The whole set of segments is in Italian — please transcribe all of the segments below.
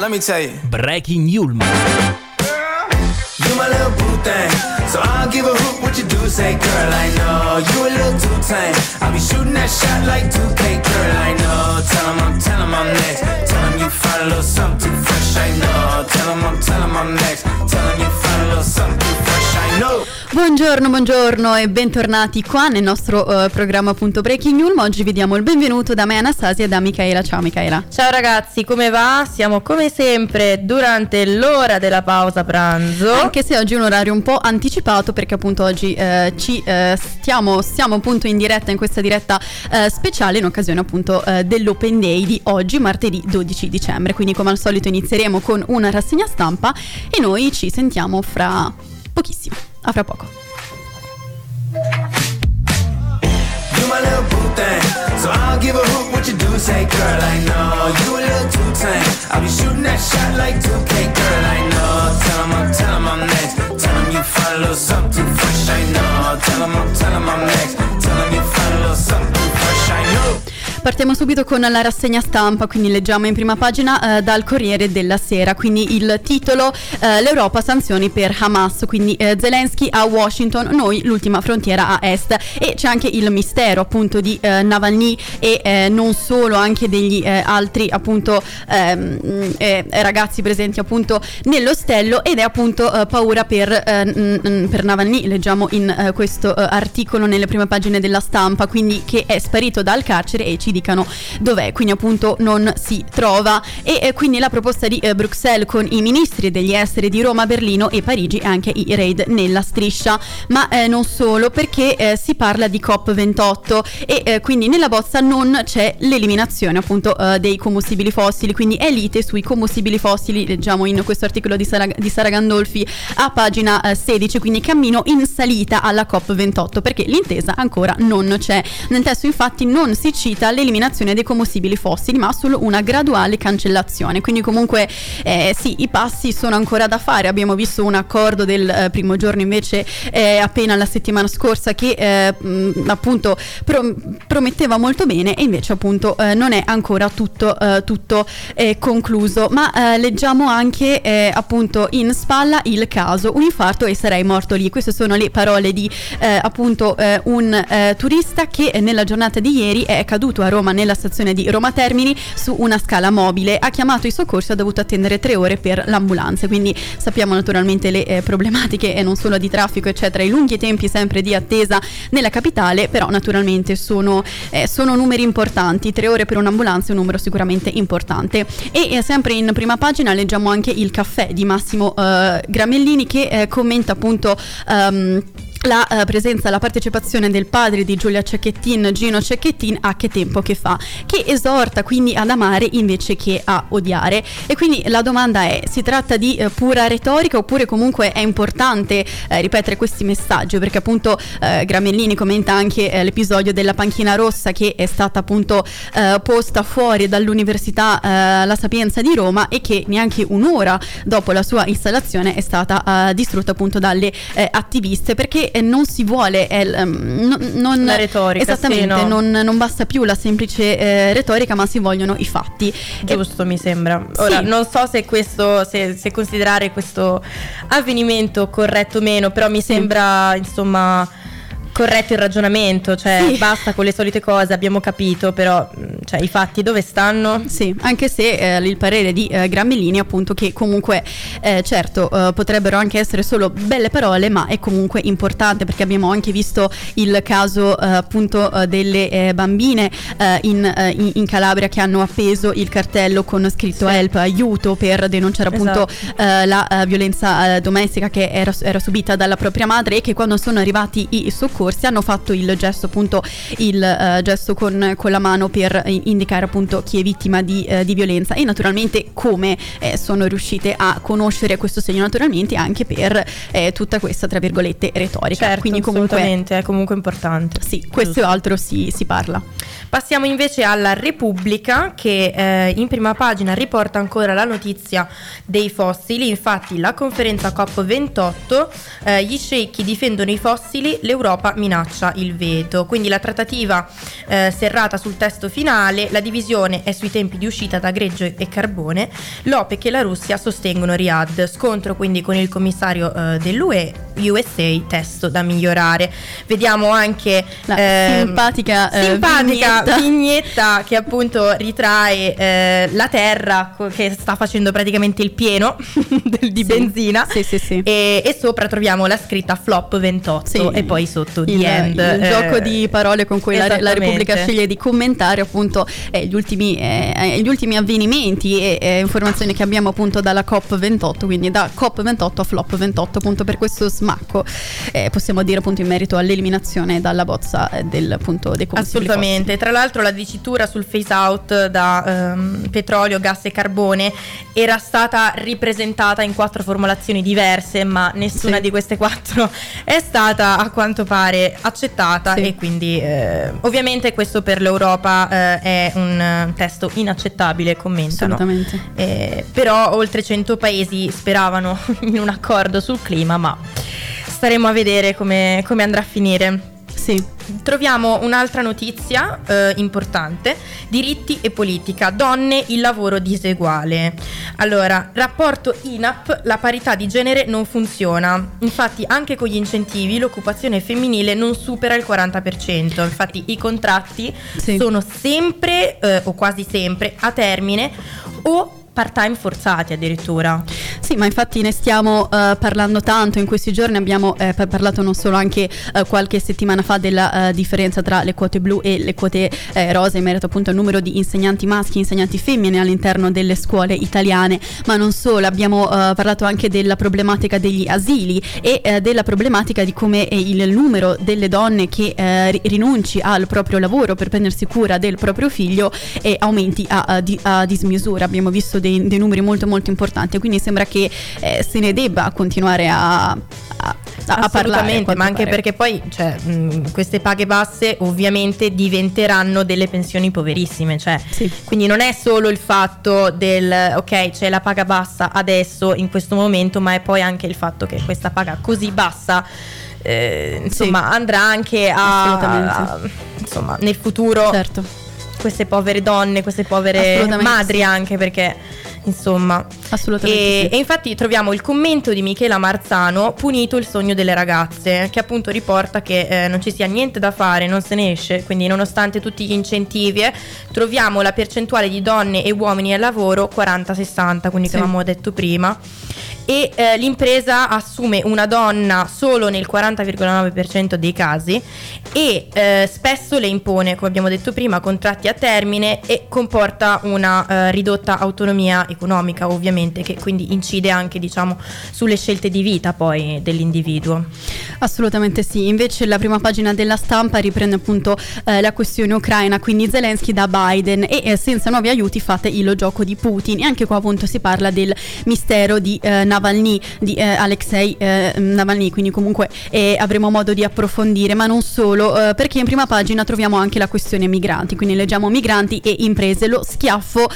let me tell you. Breaking Yulman. You my little boo thing. So I don't give a hoot what you do, say, girl, I know. You a little too tame. I'll be shooting that shot like 2K, girl, I know. Tell him I'm, tell him I'm next. Tell him you find a little something fresh, I know. Tell him I'm, tell him I'm next. Tell him you find Buongiorno, buongiorno e bentornati qua nel nostro eh, programma appunto Breaking News. Oggi vi diamo il benvenuto da me Anastasia e da Michaela. Ciao Michaela. Ciao ragazzi, come va? Siamo come sempre durante l'ora della pausa pranzo. Anche se oggi è un orario un po' anticipato perché appunto oggi eh, ci eh, stiamo, siamo appunto in diretta in questa diretta speciale in occasione appunto dell'Open Day di oggi, martedì 12 dicembre. Quindi come al solito inizieremo con una rassegna stampa e noi ci sentiamo fra pochissimo. A fra poco. So I don't give a hoot what you do, say, girl, I know. You a little too tame. I'll be shooting that shot like 2K, girl, I know. Tell him I'm, tell him I'm next. Tell him you find a little something fresh, I know. Tell him I'm, tell him I'm next. Tell him you find a little something Partiamo subito con la rassegna stampa, quindi leggiamo in prima pagina eh, dal Corriere della Sera, quindi il titolo eh, L'Europa sanzioni per Hamas, quindi eh, Zelensky a Washington, noi l'ultima frontiera a est. E c'è anche il mistero appunto di eh, Navalny e eh, non solo, anche degli eh, altri appunto ehm, eh, ragazzi presenti appunto nell'ostello ed è appunto paura per, per Navalny, leggiamo in questo articolo nelle prime pagine della stampa, quindi che è sparito dal carcere e ci dicano dov'è, quindi appunto non si trova. E eh, quindi la proposta di eh, Bruxelles con i ministri degli esteri di Roma, Berlino e Parigi e anche i raid nella striscia, ma eh, non solo perché eh, si parla di COP28 e eh, quindi nella bozza non c'è l'eliminazione appunto eh, dei combustibili fossili, quindi è lite sui combustibili fossili, leggiamo in questo articolo di Sara, di Sara Gandolfi a pagina eh, 16, quindi cammino in salita alla COP28 perché l'intesa ancora non c'è. Nel testo infatti non si cita l'eliminazione dei combustibili fossili, ma solo una graduale cancellazione. Quindi comunque eh, sì, i passi sono ancora da fare. Abbiamo visto un accordo del eh, primo giorno invece eh, appena la settimana scorsa che eh, mh, appunto pro- prometteva molto bene e invece appunto eh, non è ancora tutto, eh, tutto concluso. Ma leggiamo anche appunto in spalla il caso, un infarto e sarei morto lì. Queste sono le parole di appunto un turista che nella giornata di ieri è caduto a Roma nella stazione di Roma Termini su una scala mobile. Ha chiamato i soccorsi e ha dovuto attendere tre ore per l'ambulanza. Quindi sappiamo naturalmente le eh, problematiche e non solo di traffico, eccetera, i lunghi tempi sempre di attesa nella capitale, però naturalmente sono, eh, sono numeri importanti. Tre ore per un'ambulanza è un numero sicuramente importante. E eh, sempre in prima pagina leggiamo anche il caffè di Massimo eh, Gramellini che eh, commenta appunto. ehm, la eh, presenza, la partecipazione del padre di Giulia Cecchettin, Gino Cecchettin, a che tempo che fa, che esorta quindi ad amare invece che a odiare. E quindi la domanda è, si tratta di eh, pura retorica oppure comunque è importante eh, ripetere questi messaggi? Perché appunto eh, Gramellini commenta anche eh, l'episodio della panchina rossa che è stata appunto eh, posta fuori dall'Università La Sapienza di Roma e che neanche un'ora dopo la sua installazione è stata distrutta appunto dalle attiviste perché non si vuole l- mm, non, La retorica, esattamente sì, no. non, non basta più la semplice eh, retorica ma si vogliono i fatti E- Giusto, mi sembra. Ora, Sì. non so se questo, se, se considerare questo avvenimento corretto o meno, però mi sembra, insomma, corretto il ragionamento. Cioè, Sì. basta con le solite cose, abbiamo capito, però, mh, cioè, i fatti dove stanno? Sì, anche se eh, il parere di eh, Gramellini appunto che comunque eh, certo eh, potrebbero anche essere solo belle parole ma è comunque importante perché abbiamo anche visto il caso eh, appunto eh, delle bambine in, in- in Calabria che hanno appeso il cartello con scritto Sì. help, aiuto per denunciare appunto Esatto. la violenza domestica che era, era subita dalla propria madre e che quando sono arrivati i soccorsi hanno fatto il gesto appunto il eh, gesto con, con la mano per eh, indicare appunto chi è vittima di, eh, di violenza. E naturalmente come eh, sono riuscite a conoscere questo segno naturalmente anche per eh, tutta questa tra virgolette retorica. Certo, quindi comunque è comunque importante. sì questo e altro si, si parla. Passiamo invece alla Repubblica che eh, in prima pagina riporta ancora la notizia dei fossili, infatti la conferenza COP28, eh, gli sceicchi difendono i fossili, l'Europa minaccia il veto. Quindi la trattativa eh, serrata sul testo finale, la divisione è sui tempi di uscita da greggio e carbone, l'OPEC e la Russia sostengono Riyadh, scontro quindi con il commissario eh, dell'UE, USA, testo da migliorare. Vediamo anche la eh, simpatica, simpatica vignetta. vignetta. che appunto ritrae eh, la terra che sta facendo praticamente il pieno di sì, benzina sì, sì, sì. E, e, sopra troviamo la scritta flop 28 sì, e poi sotto il, the end. Il eh, gioco di parole con cui la, la, Repubblica sceglie di commentare appunto eh, gli, ultimi, eh, gli, ultimi, avvenimenti e informazioni che abbiamo appunto dalla COP28, quindi da COP28 a flop 28 appunto per questo smacco eh, possiamo dire appunto in merito all'eliminazione dalla bozza del punto dei combustibili Assolutamente, fossili. tra l'altro la dicitura sul phase out da ehm, petrolio, gas e carbone era stata ripresentata in quattro formulazioni diverse ma nessuna sì. di queste quattro è stata a quanto pare accettata sì. e quindi eh, ovviamente questo per l'Europa eh, è un testo inaccettabile, commentano. Assolutamente. Eh, però oltre 100 paesi speravano in un accordo sul clima, ma staremo a vedere come, come andrà a finire. Sì. Troviamo un'altra notizia eh, importante, diritti e politica, donne, il lavoro diseguale. Allora, rapporto INAP, la parità di genere non funziona. Infatti anche con gli incentivi l'occupazione femminile non supera il 40%. Infatti i contratti sì. sono sempre eh, o quasi sempre a termine o part-time forzati addirittura. Sì, ma infatti ne stiamo uh, parlando tanto in questi giorni, abbiamo eh, parlato non solo anche uh, qualche settimana fa della uh, differenza tra le quote blu e le quote eh, rosa in merito appunto al numero di insegnanti maschi e insegnanti femmine all'interno delle scuole italiane, ma non solo, abbiamo parlato anche della problematica degli asili e della problematica di come il numero delle donne che rinunci al proprio lavoro per prendersi cura del proprio figlio aumenti a, a, a dismisura. Abbiamo visto dei, dei, numeri molto molto importanti, quindi sembra che eh, se ne debba continuare a, a a parlare. ma anche pare. perché poi cioè, mh, queste paghe basse ovviamente diventeranno delle pensioni poverissime. Cioè, sì. Quindi non è solo il fatto del ok, c'è la paga bassa adesso, in questo momento, ma è poi anche il fatto che questa paga così bassa. Eh, insomma, sì. andrà anche a, a, insomma, nel futuro certo. queste povere donne, queste povere madri anche perché insomma. Assolutamente. E, sì. e, infatti troviamo il commento di Michela Marzano, punito il sogno delle ragazze, che appunto riporta che eh, non ci sia niente da fare, non se ne esce, quindi nonostante tutti gli incentivi, troviamo la percentuale di donne e uomini al lavoro 40-60, quindi sì. che avevamo detto prima e eh, l'impresa assume una donna solo nel 40,9% dei casi e eh, spesso le impone, come abbiamo detto prima, contratti a termine e comporta una eh, ridotta autonomia economica ovviamente che quindi incide anche diciamo sulle scelte di vita poi dell'individuo. Assolutamente sì, invece la prima pagina della stampa riprende appunto eh, la questione ucraina, quindi Zelensky da Biden e eh, senza nuovi aiuti fate il gioco di Putin. E anche qua appunto si parla del mistero di eh, Navalny, di eh, Alexei eh, Navalny, quindi comunque eh, avremo modo di approfondire, ma non solo, eh, perché in prima pagina troviamo anche la questione migranti, quindi leggiamo migranti e imprese, lo schiaffo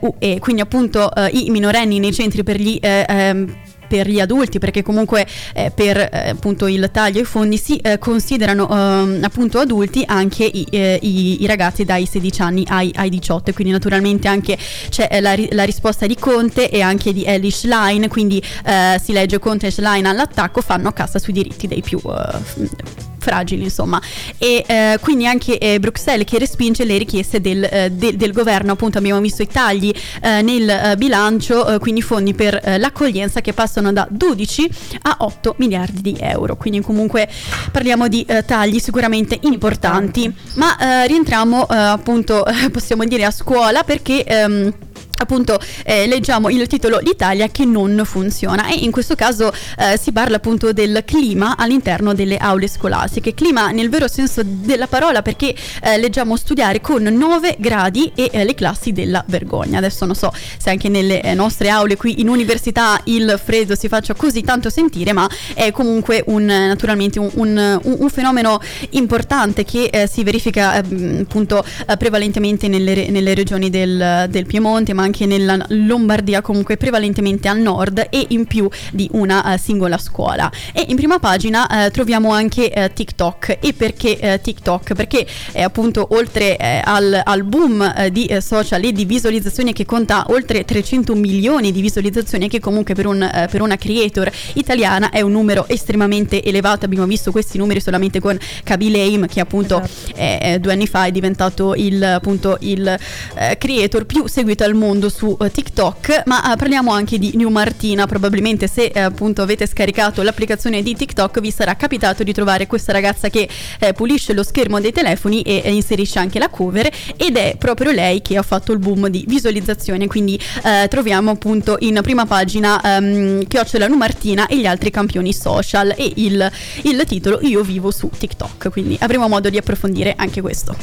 UE, quindi appunto i minorenni nei centri per gli ehm, per gli adulti perché comunque eh, per eh, appunto il taglio ai fondi si eh, considerano ehm, appunto adulti anche i, eh, i, i, ragazzi dai 16 anni ai, ai 18 quindi naturalmente anche c'è la, la, risposta di Conte e anche di Elish Line. Quindi eh, si legge Conte e Line all'attacco fanno cassa sui diritti dei più eh, fragili, insomma. E eh, quindi anche eh, Bruxelles che respinge le richieste del, eh, de, del, governo, appunto abbiamo visto i tagli eh, nel eh, bilancio, eh, quindi fondi per l'accoglienza che passano da 12 a 8 miliardi di euro. Quindi comunque parliamo di tagli sicuramente importanti, ma rientriamo appunto, possiamo dire, a scuola perché... Ehm, appunto eh, leggiamo il titolo L'Italia che non funziona e in questo caso eh, si parla appunto del clima all'interno delle aule scolastiche, clima nel vero senso della parola perché eh, leggiamo studiare con 9 gradi e eh, le classi della vergogna. Adesso non so se anche nelle eh, nostre aule qui in università il freddo si faccia così tanto sentire, ma è comunque un, naturalmente un, un, un fenomeno importante che eh, si verifica appunto prevalentemente nelle, nelle regioni del, del Piemonte, ma anche nella Lombardia, comunque prevalentemente al nord e in più di una uh, singola scuola. E in prima pagina uh, troviamo anche uh, TikTok. E perché TikTok? Perché appunto oltre al, al, boom di social e di visualizzazioni che conta oltre 300 milioni di visualizzazioni, che comunque per, un, per una creator italiana è un numero estremamente elevato. Abbiamo visto questi numeri solamente con Kaby Lame, che appunto esatto. due anni fa è diventato il, appunto, il creator più seguito al mondo su TikTok. Ma parliamo anche di New Martina, probabilmente se appunto avete scaricato l'applicazione di TikTok vi sarà capitato di trovare questa ragazza che eh, pulisce lo schermo dei telefoni e eh, inserisce anche la cover ed è proprio lei che ha fatto il boom di visualizzazione. Quindi eh, troviamo appunto in prima pagina um, Chiocciola Numartina e gli altri campioni social e il, il titolo Io vivo su TikTok. Quindi avremo modo di approfondire anche questo.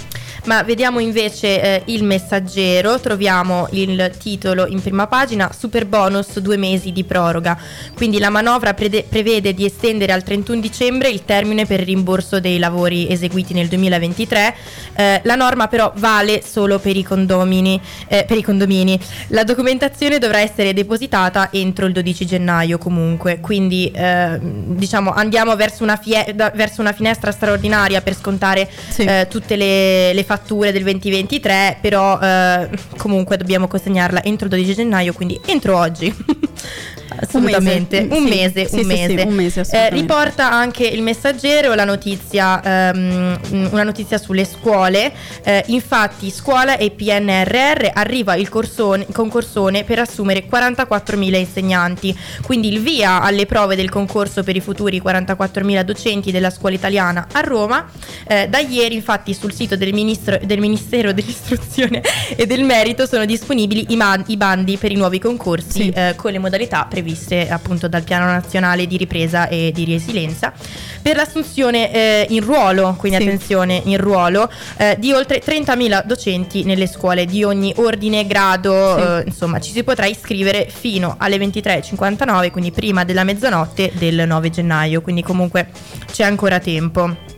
Ma vediamo invece eh, il messaggero. Troviamo il titolo in prima pagina super bonus due mesi di proroga quindi la manovra prede- prevede di estendere al 31 dicembre il termine per il rimborso dei lavori eseguiti nel 2023. Eh, la norma però vale solo per i, condomini, eh, per i condomini. La documentazione dovrà essere depositata entro il 12 gennaio comunque, quindi eh, diciamo andiamo verso una, fie- verso una, finestra straordinaria per scontare sì. Eh, tutte le, le, fatture del 2023, però eh, comunque dobbiamo consegnarla entro il 12 gennaio, quindi entro oggi. assolutamente. Un mese, un mese. Un mese eh, riporta anche il messaggero la notizia, ehm, una notizia sulle scuole. Eh, infatti, scuola e PNRR arriva il corsone, concorsone per assumere 44.000 insegnanti. Quindi il via alle prove del concorso per i futuri 44.000 docenti della scuola italiana a Roma. Eh, da ieri, infatti, sul sito del, ministro, del Ministero dell'Istruzione e del Merito sono disponibili i, man- i bandi per i nuovi concorsi sì. Eh, con le modalità previste previste appunto dal Piano Nazionale di Ripresa e di Resilienza per l'assunzione eh, in ruolo, quindi sì. attenzione, in ruolo eh, di oltre 30.000 docenti nelle scuole di ogni ordine, grado, sì. eh, insomma ci si potrà iscrivere fino alle 23.59, quindi prima della mezzanotte del 9 gennaio, quindi comunque c'è ancora tempo.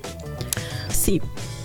Sì,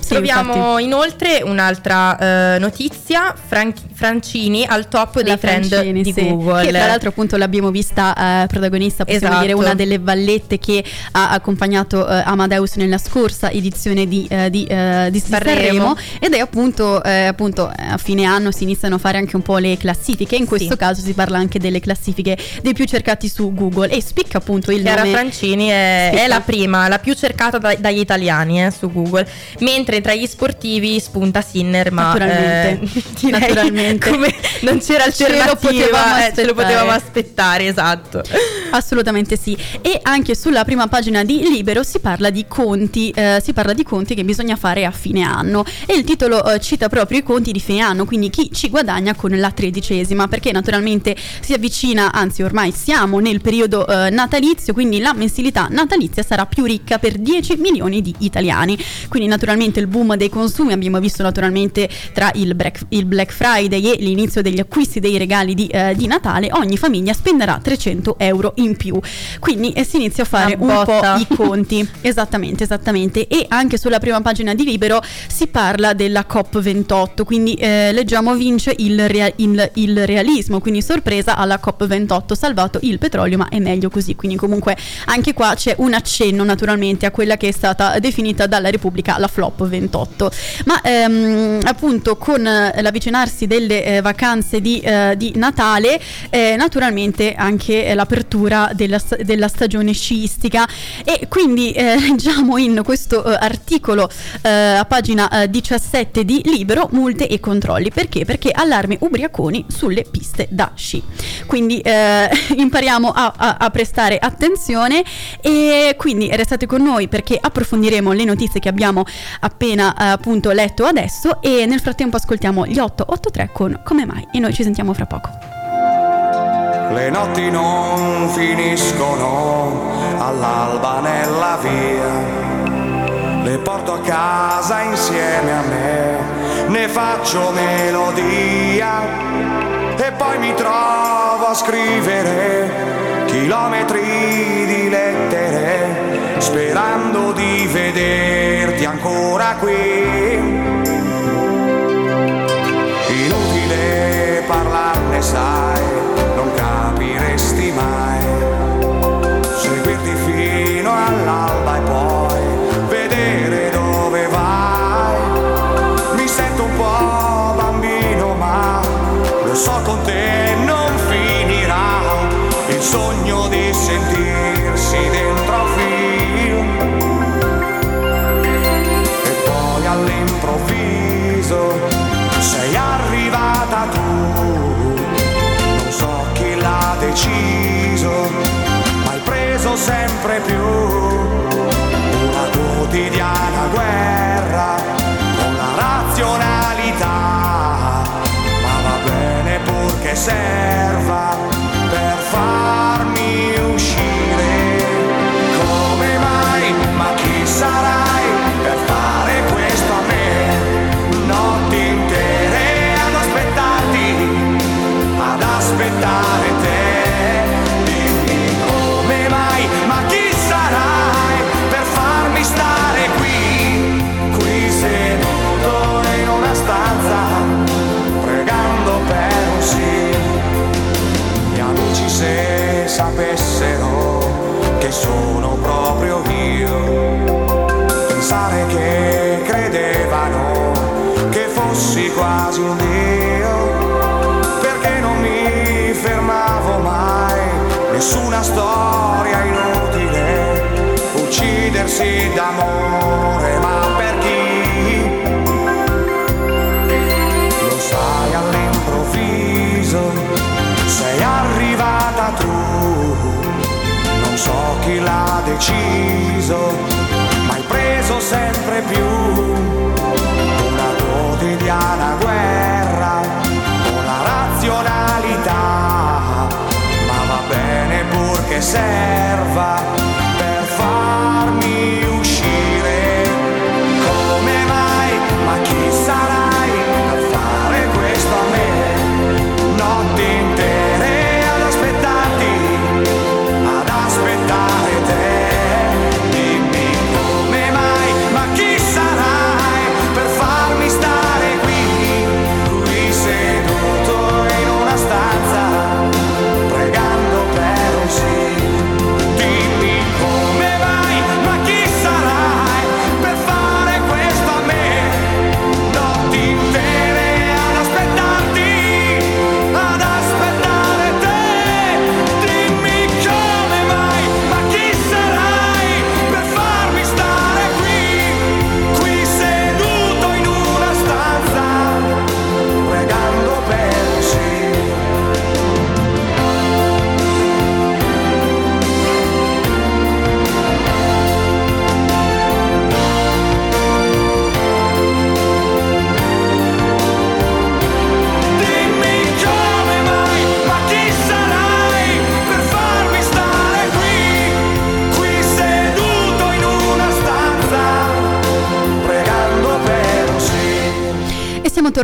Troviamo infatti. inoltre un'altra uh, notizia, Fran- Francini al top dei trend Francini, di sì. Google. Che tra l'altro appunto l'abbiamo vista uh, protagonista, possiamo esatto. dire una delle vallette che ha accompagnato uh, Amadeus nella scorsa edizione di, di, di Sanremo ed è appunto, appunto a fine anno si iniziano a fare anche un po' le classifiche, in questo sì. caso si parla anche delle classifiche dei più cercati su Google e spicca appunto il Chiara nome. Francini è, è, la prima, la più cercata da, dagli italiani eh, su Google, mentre tra gli sportivi spunta Sinner, ma naturalmente, eh, naturalmente. come non c'era alternativa, ce lo potevamo, eh, ce lo potevamo aspettare, esatto. Assolutamente sì. E anche sulla prima pagina di Libero si parla di conti, eh, si parla di conti che bisogna fare a fine anno e il titolo eh, cita proprio i conti di fine anno, quindi chi ci guadagna con la tredicesima, perché naturalmente si avvicina, anzi ormai siamo nel periodo eh, natalizio, quindi la mensilità natalizia sarà più ricca per 10 milioni di italiani. Quindi naturalmente il boom dei consumi abbiamo visto naturalmente tra il Black, il Black Friday e l'inizio degli acquisti dei regali di, eh, di Natale, ogni famiglia spenderà 300 euro in più. Quindi eh, si inizia a fare un po' i conti. esattamente, esattamente. E anche sulla prima pagina di Libero si parla della COP28, quindi eh, leggiamo vince il, rea- il, il, realismo, quindi sorpresa alla COP28, salvato il petrolio, ma è meglio così. Quindi comunque anche qua c'è un accenno naturalmente a quella che è stata definita dalla Repubblica la flop 28. Ma ehm, appunto con l'avvicinarsi delle eh, vacanze di, eh, di Natale, eh, naturalmente anche l'apertura chiusura della, della stagione sciistica. E quindi eh, leggiamo in questo eh, articolo eh, a pagina 17 eh, di Libero multe e controlli. Perché? Perché allarme ubriaconi sulle piste da sci. Quindi eh, impariamo a, a, a, prestare attenzione e quindi restate con noi perché approfondiremo le notizie che abbiamo appena eh, appunto letto adesso e nel frattempo ascoltiamo gli 883 con Come mai e noi ci sentiamo fra poco le notti non finiscono all'alba nella via. Le porto a casa insieme a me, ne faccio melodia e poi mi trovo a scrivere chilometri di lettere sperando di vederti ancora qui. Parlarne sai, non capiresti mai. Seguirti fino all'alba e poi vedere dove vai. Mi sento un po' bambino, ma lo so con te non finirà il sogno di sentirsi dentro sono proprio so chi l'ha deciso, ma hai preso sempre più. Una quotidiana guerra con la razionalità, ma va bene purché serva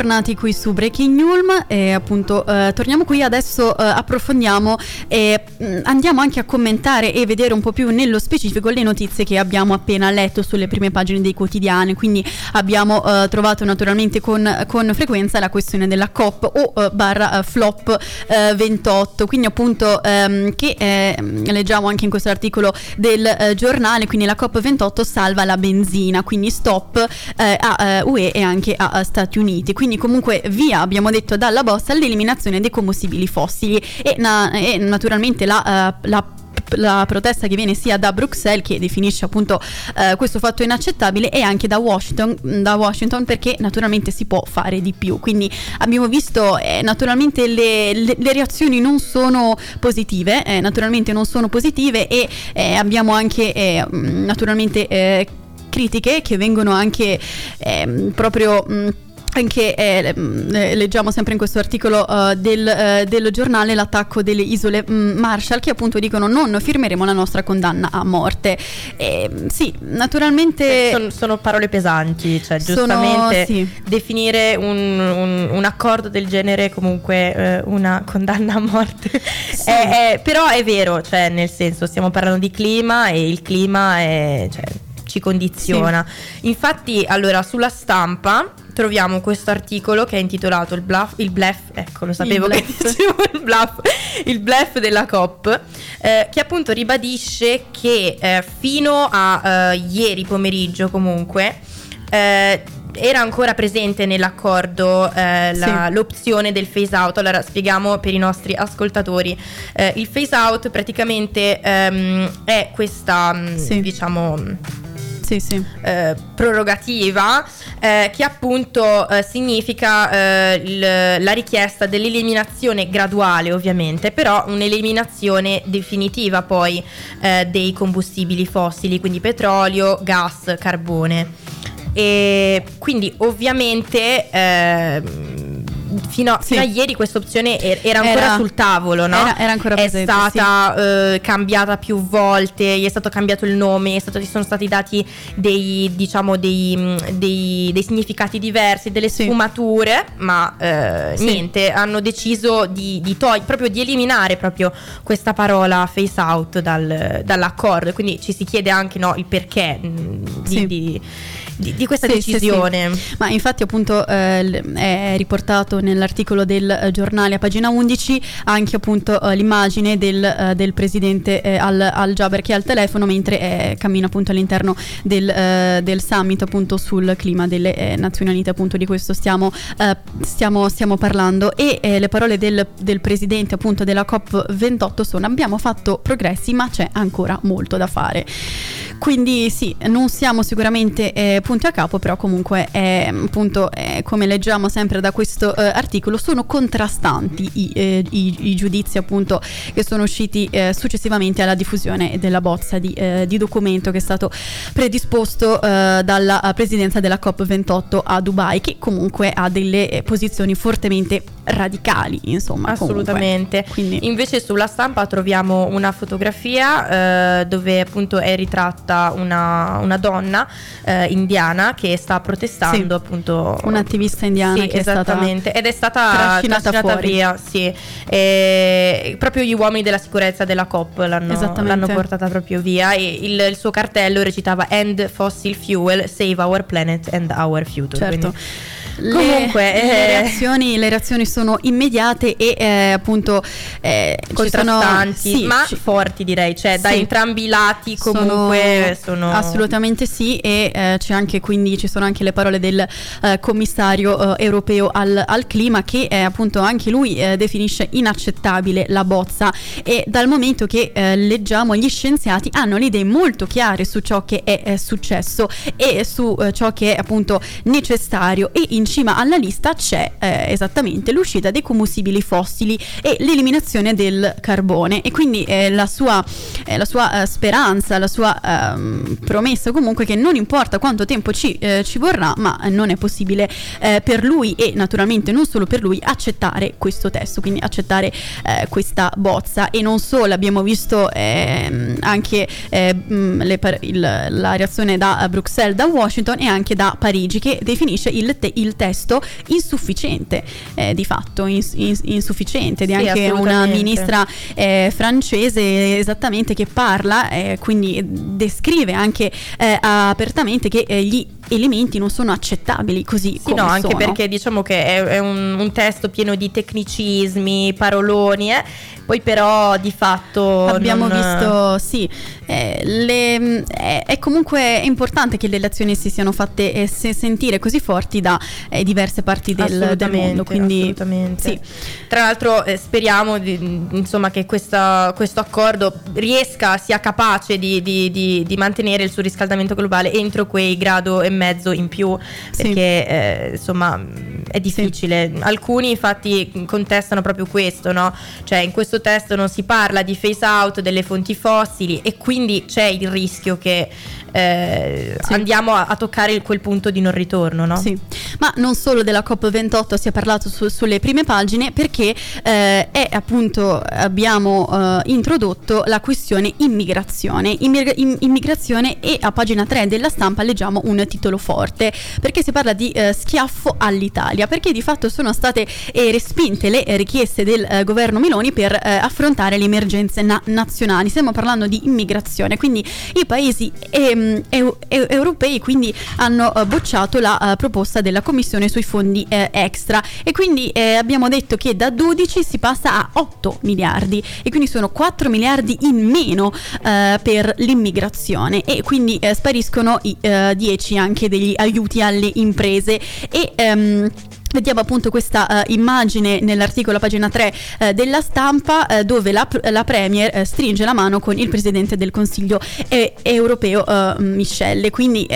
sì. E siamo tornati qui su Breaking Ulm e appunto eh, torniamo qui adesso, eh, approfondiamo e mh, andiamo anche a commentare e vedere un po' più nello specifico le notizie che abbiamo appena letto sulle prime pagine dei quotidiani. Quindi abbiamo eh, trovato naturalmente con, con frequenza la questione della COP o eh, barra eh, flop eh, 28, quindi appunto ehm, che eh, leggiamo anche in questo articolo del eh, giornale, quindi la COP 28 salva la benzina, quindi stop eh, a eh, UE e anche a, a Stati Uniti. Quindi comunque via, abbiamo detto, dalla bozza all'eliminazione dei combustibili fossili. E, na- e naturalmente la, eh, la la protesta che viene sia da Bruxelles che definisce appunto eh, questo fatto inaccettabile e anche da Washington, da Washington perché naturalmente si può fare di più. Quindi abbiamo visto eh, naturalmente le, le- le reazioni non sono positive eh, naturalmente non sono positive e eh, abbiamo anche eh, naturalmente critiche che vengono anche ehm, proprio mh, anche eh, mm, eh, leggiamo sempre in questo articolo eh, del, eh, del giornale l'attacco delle isole mm, Marshall che appunto dicono non firmeremo la nostra condanna a morte. E, sì, naturalmente... Sono, sono parole pesanti, cioè Sono- giustamente sì. definire un, un- un accordo del genere comunque eh, una condanna a morte. È- è- però è vero, cioè nel senso stiamo parlando di clima e il clima è, cioè, ci condiziona. Infatti allora sulla stampa troviamo questo articolo che è intitolato Il bluff, il bluff ecco lo sapevo Il che dicevo il bluff, il bluff della COP, eh, che appunto ribadisce che eh, fino a eh, ieri pomeriggio comunque eh, era ancora presente nell'accordo eh, la- Sì. l'opzione del phase out. Allora spieghiamo per i nostri ascoltatori. Eh, il phase out praticamente ehm, è questa, mh, Sì. diciamo, Sì, sì. eh, prorogativa eh, che appunto eh, significa eh, il- la richiesta dell'eliminazione graduale ovviamente però un'eliminazione definitiva poi eh, dei combustibili fossili quindi petrolio, gas, carbone e quindi ovviamente ehm, fino, a, Sì. fino a ieri questa opzione er- era ancora Era- sul tavolo no? era- era ancora è presente, stata eh, cambiata più volte, gli è stato cambiato il nome, è stato- ci sono stati dati dei, diciamo, dei, dei- dei significati diversi, delle Sì. sfumature, ma eh, Sì. niente, hanno deciso di, di togli- proprio di eliminare proprio questa parola face out dal- dall'accordo. Quindi ci si chiede anche no, il perché di, Sì. di- di- di questa Sì, sì, decisione. Ma infatti appunto eh, è riportato nell'articolo del eh, giornale a pagina 11 anche appunto eh, l'immagine del, eh, del presidente eh, al, al Jaber che è al telefono mentre eh, cammina appunto all'interno del, del summit appunto sul clima delle Nazioni Unite appunto di questo stiamo, stiamo, stiamo parlando e le parole del, del presidente appunto della COP28 sono abbiamo fatto progressi ma c'è ancora molto da fare. Quindi sì, non siamo sicuramente eh, punti a capo, però comunque eh, appunto eh, come leggiamo sempre da questo eh, articolo sono contrastanti i, eh, i- i giudizi appunto che sono usciti eh, successivamente alla diffusione della bozza di, eh, di documento che è stato predisposto eh, dalla presidenza della COP28 a Dubai che comunque ha delle eh, posizioni fortemente radicali, insomma. Assolutamente. Quindi Invece sulla stampa troviamo una fotografia dove appunto è ritratta una, una donna eh, indiana che sta protestando Sì. appunto un'attivista indiana Sì, che è stata esattamente. Ed è stata trascinata trascinata, via, sì. E proprio gli uomini della sicurezza della COP l'hanno, Esattamente. l'hanno portata proprio via. E il, il suo cartello recitava End fossil fuel, save our planet and our future. Certo. Quindi- Comunque, le eh, reazioni, le reazioni sono immediate e eh, appunto eh, sono- contrastanti, sì, ma ci- forti direi, cioè da Sì. entrambi i lati comunque sono, assolutamente sì e eh, c'è anche quindi ci sono anche le parole del eh, commissario eh, europeo al, al clima che eh, appunto anche lui definisce inaccettabile la bozza e dal momento che leggiamo gli scienziati hanno le idee molto chiare su ciò che è, successo e su ciò che è appunto necessario e in cima alla lista c'è eh, esattamente l'uscita dei combustibili fossili e l'eliminazione del carbone. E quindi eh, la sua, eh, la sua eh, speranza, la sua ehm, promessa comunque che non importa quanto tempo ci, eh, ci vorrà ma non è possibile eh, per lui e naturalmente non solo per lui accettare questo testo, quindi accettare questa bozza. E non solo abbiamo visto ehm, anche le par- il- la reazione da Bruxelles, da Washington e anche da Parigi che definisce il, te- il testo insufficiente eh, di fatto, ins- ins- insufficiente, di Sì, anche una ministra eh, francese esattamente che parla, eh, quindi descrive anche eh, apertamente che eh, gli elementi non sono accettabili così Sì, no, anche sono. perché diciamo che è, è un, un testo pieno di tecnicismi, paroloni, eh. poi però di fatto Abbiamo non- visto, sì, eh, le- è, è comunque importante che le elezioni si siano fatte eh, se- sentire così forti da eh, diverse parti del, del mondo. Quindi, assolutamente. sì. Tra l'altro eh, speriamo di- insomma, che questa- questo accordo riesca, sia capace di, di- di- mantenere il surriscaldamento globale entro quei grado e mezzo in più, Sì. perché eh, insomma è difficile. Alcuni infatti contestano proprio questo, no? Cioè in questo testo non si parla di phase out delle fonti fossili e quindi c'è il rischio che eh, Sì. andiamo a, a toccare quel punto di non ritorno, no? Sì, ma non solo della COP28 si è parlato su- sulle prime pagine perché eh, è appunto abbiamo eh, introdotto la questione immigrazione. Immig- im- immigrazione e a pagina 3 della stampa leggiamo un titolo forte perché si parla di eh, schiaffo all'Italia, perché di fatto sono state eh, respinte le richieste del eh, governo Meloni per eh, affrontare le emergenze na- nazionali. Stiamo parlando di immigrazione, quindi i paesi ehm, eu- eu- europei quindi hanno eh, bocciato la proposta della Commissione sui fondi extra. E quindi abbiamo detto che da 12 si passa a 8 miliardi e quindi sono 4 miliardi in meno per l'immigrazione. E quindi spariscono i 10 anche degli aiuti alle imprese. E um, Vediamo appunto questa uh, immagine nell'articolo pagina 3 uh, eh, della stampa uh, dove la, la Premier stringe la mano con il Presidente del Consiglio eh, europeo Michelle. Quindi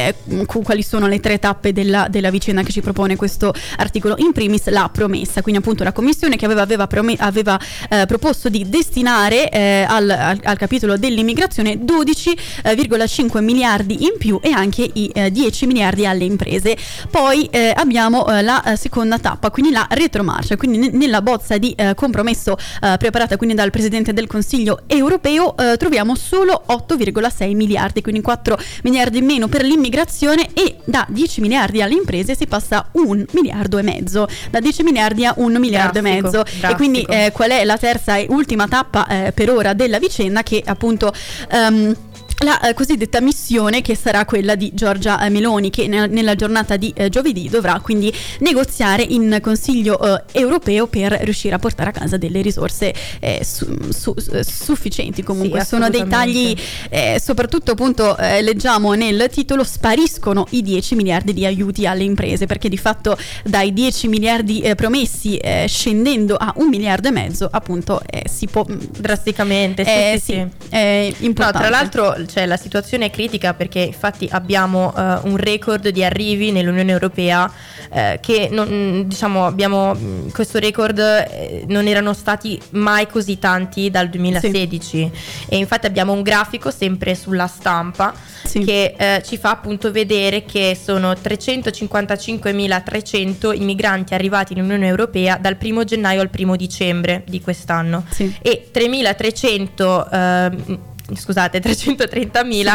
quali sono le tre tappe della, della, vicenda che ci propone questo articolo? In primis la promessa, quindi appunto la Commissione che aveva, aveva, prom- aveva proposto di destinare al, al, al, capitolo dell'immigrazione 12,5 miliardi in più e anche i 10 miliardi alle imprese. Poi abbiamo la seconda seconda tappa, quindi la retromarcia. Quindi nella bozza di eh, compromesso eh, preparata quindi dal Presidente del Consiglio europeo eh, troviamo solo 8,6 miliardi, quindi 4 miliardi in meno per l'immigrazione e da 10 miliardi alle imprese si passa a 1 miliardo e mezzo, da 10 miliardi a 1 miliardo drastico, e mezzo. Drastico. E quindi eh, qual è la terza e ultima tappa eh, per ora della vicenda che appunto... Um, la eh, cosiddetta missione che sarà quella di Giorgia eh, Meloni che ne- nella giornata di eh, giovedì dovrà quindi negoziare in Consiglio eh, europeo per riuscire a portare a casa delle risorse eh, su- su- sufficienti. Comunque sì, sono dei tagli eh, soprattutto appunto leggiamo nel titolo spariscono i 10 miliardi di aiuti alle imprese perché di fatto dai 10 miliardi promessi scendendo a un miliardo e mezzo appunto si può drasticamente sì, sì, sì, importante. No, tra l'altro cioè, la situazione è critica perché infatti abbiamo uh, un record di arrivi nell'Unione Europea uh, che non, diciamo abbiamo questo record eh, non erano stati mai così tanti dal 2016 sì. e infatti abbiamo un grafico sempre sulla stampa sì. che uh, ci fa appunto vedere che sono 355.300 i migranti arrivati nell'Unione Europea dal 1 gennaio al 1 dicembre di quest'anno sì. e 3.300 scusate 330.000 sì.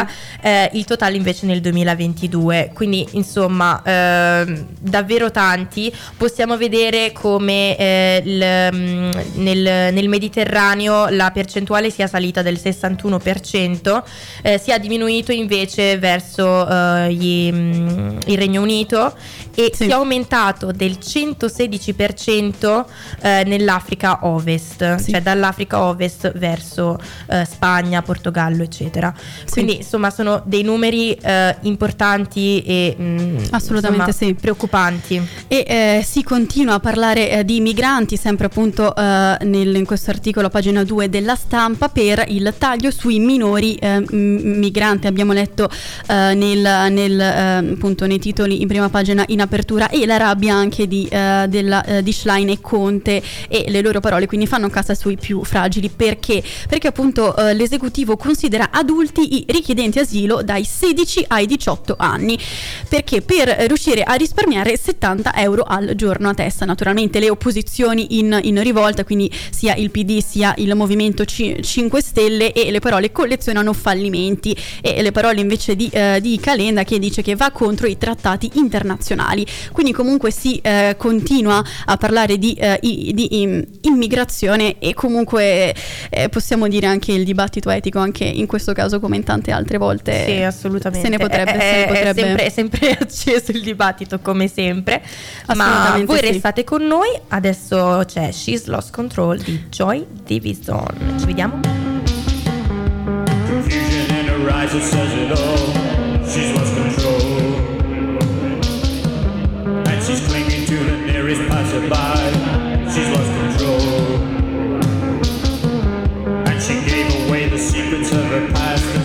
eh, il totale invece nel 2022 quindi insomma eh, davvero tanti possiamo vedere come eh, il, mm, nel, nel, Mediterraneo la percentuale sia salita del 61% eh, sia diminuito invece verso eh, gli, mm, il Regno Unito e sì. sia aumentato del 116% eh, nell'Africa Ovest sì. cioè dall'Africa Ovest verso Spagna, Portogallo Portogallo, eccetera. Sì. Quindi insomma sono dei numeri eh, importanti e mh, mm, assolutamente insomma, sì. preoccupanti. E eh, si continua a parlare eh, di migranti, sempre appunto eh, nel, in questo articolo, pagina 2 della stampa, per il taglio sui minori eh, migranti. Abbiamo letto eh, nel, nel, appunto, nei titoli in prima pagina in apertura e la rabbia anche di, della, di Schlein e Conte e le loro parole, quindi fanno cassa sui più fragili. Perché? Perché appunto l'esecutivo direttivo considera adulti i richiedenti asilo dai 16 ai 18 anni, perché per riuscire a risparmiare 70 euro al giorno a testa. Naturalmente le opposizioni in, in rivolta, quindi sia il PD sia il Movimento C- 5 Stelle e le parole collezionano fallimenti e le parole invece di, eh, di Calenda che dice che va contro i trattati internazionali. Quindi comunque si eh, continua a parlare di, eh, di immigrazione e comunque eh, possiamo dire anche il dibattito etico anche in questo caso come in tante altre volte. Sì, assolutamente. Se ne potrebbe, è, se ne potrebbe. È, sempre, è sempre acceso il dibattito come sempre. Ma voi sì. restate con noi. Adesso c'è She's Lost Control di Joy Division. Ci vediamo. Confusion in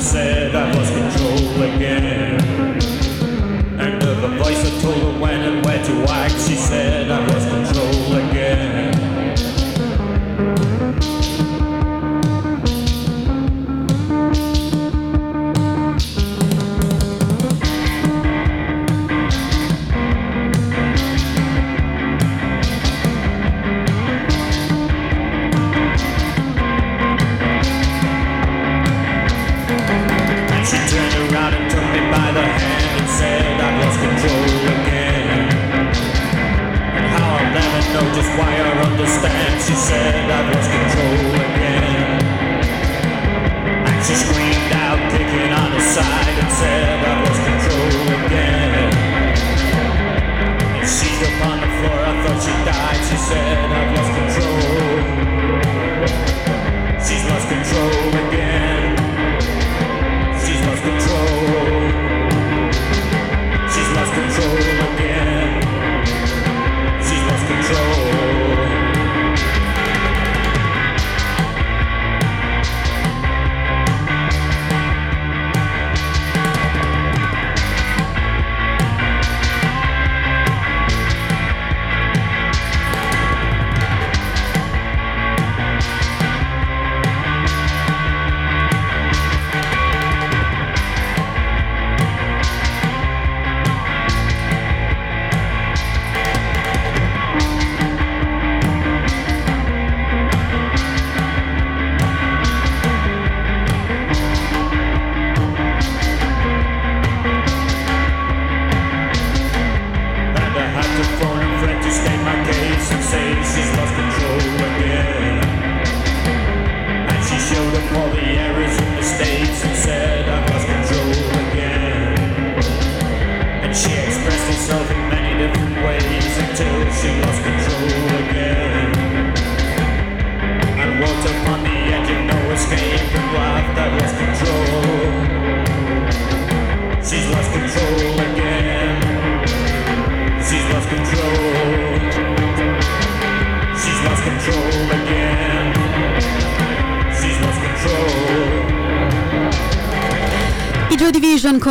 said I lost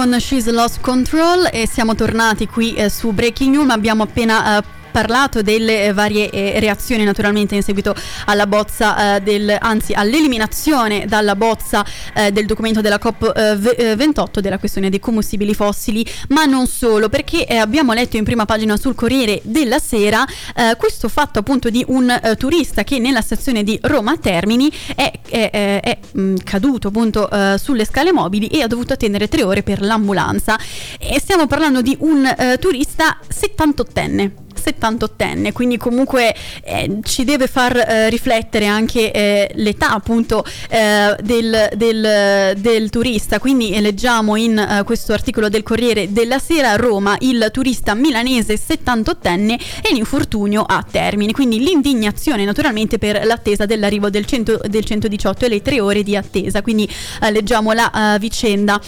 con She's Lost Control e siamo tornati qui eh, su Breaking News, abbiamo appena eh, parlato delle eh, varie eh, reazioni naturalmente in seguito alla bozza eh, del, anzi all'eliminazione dalla bozza eh, del documento della COP28 della questione dei combustibili fossili, ma non solo, perché abbiamo letto in prima pagina sul Corriere della Sera questo fatto appunto di un turista che nella stazione di Roma Termini è, è, è, è mh, caduto appunto sulle scale mobili e ha dovuto attendere tre ore per l'ambulanza. E stiamo parlando di un turista 78enne. 78enne, quindi comunque eh, ci deve far eh, riflettere anche eh, l'età appunto eh, del, del, del, turista. Quindi leggiamo in eh, questo articolo del Corriere della Sera Roma il turista milanese 78enne è in infortunio a termine, quindi l'indignazione naturalmente per l'attesa dell'arrivo del, 100, del 118 e le tre ore di attesa. Quindi eh, leggiamo la vicenda.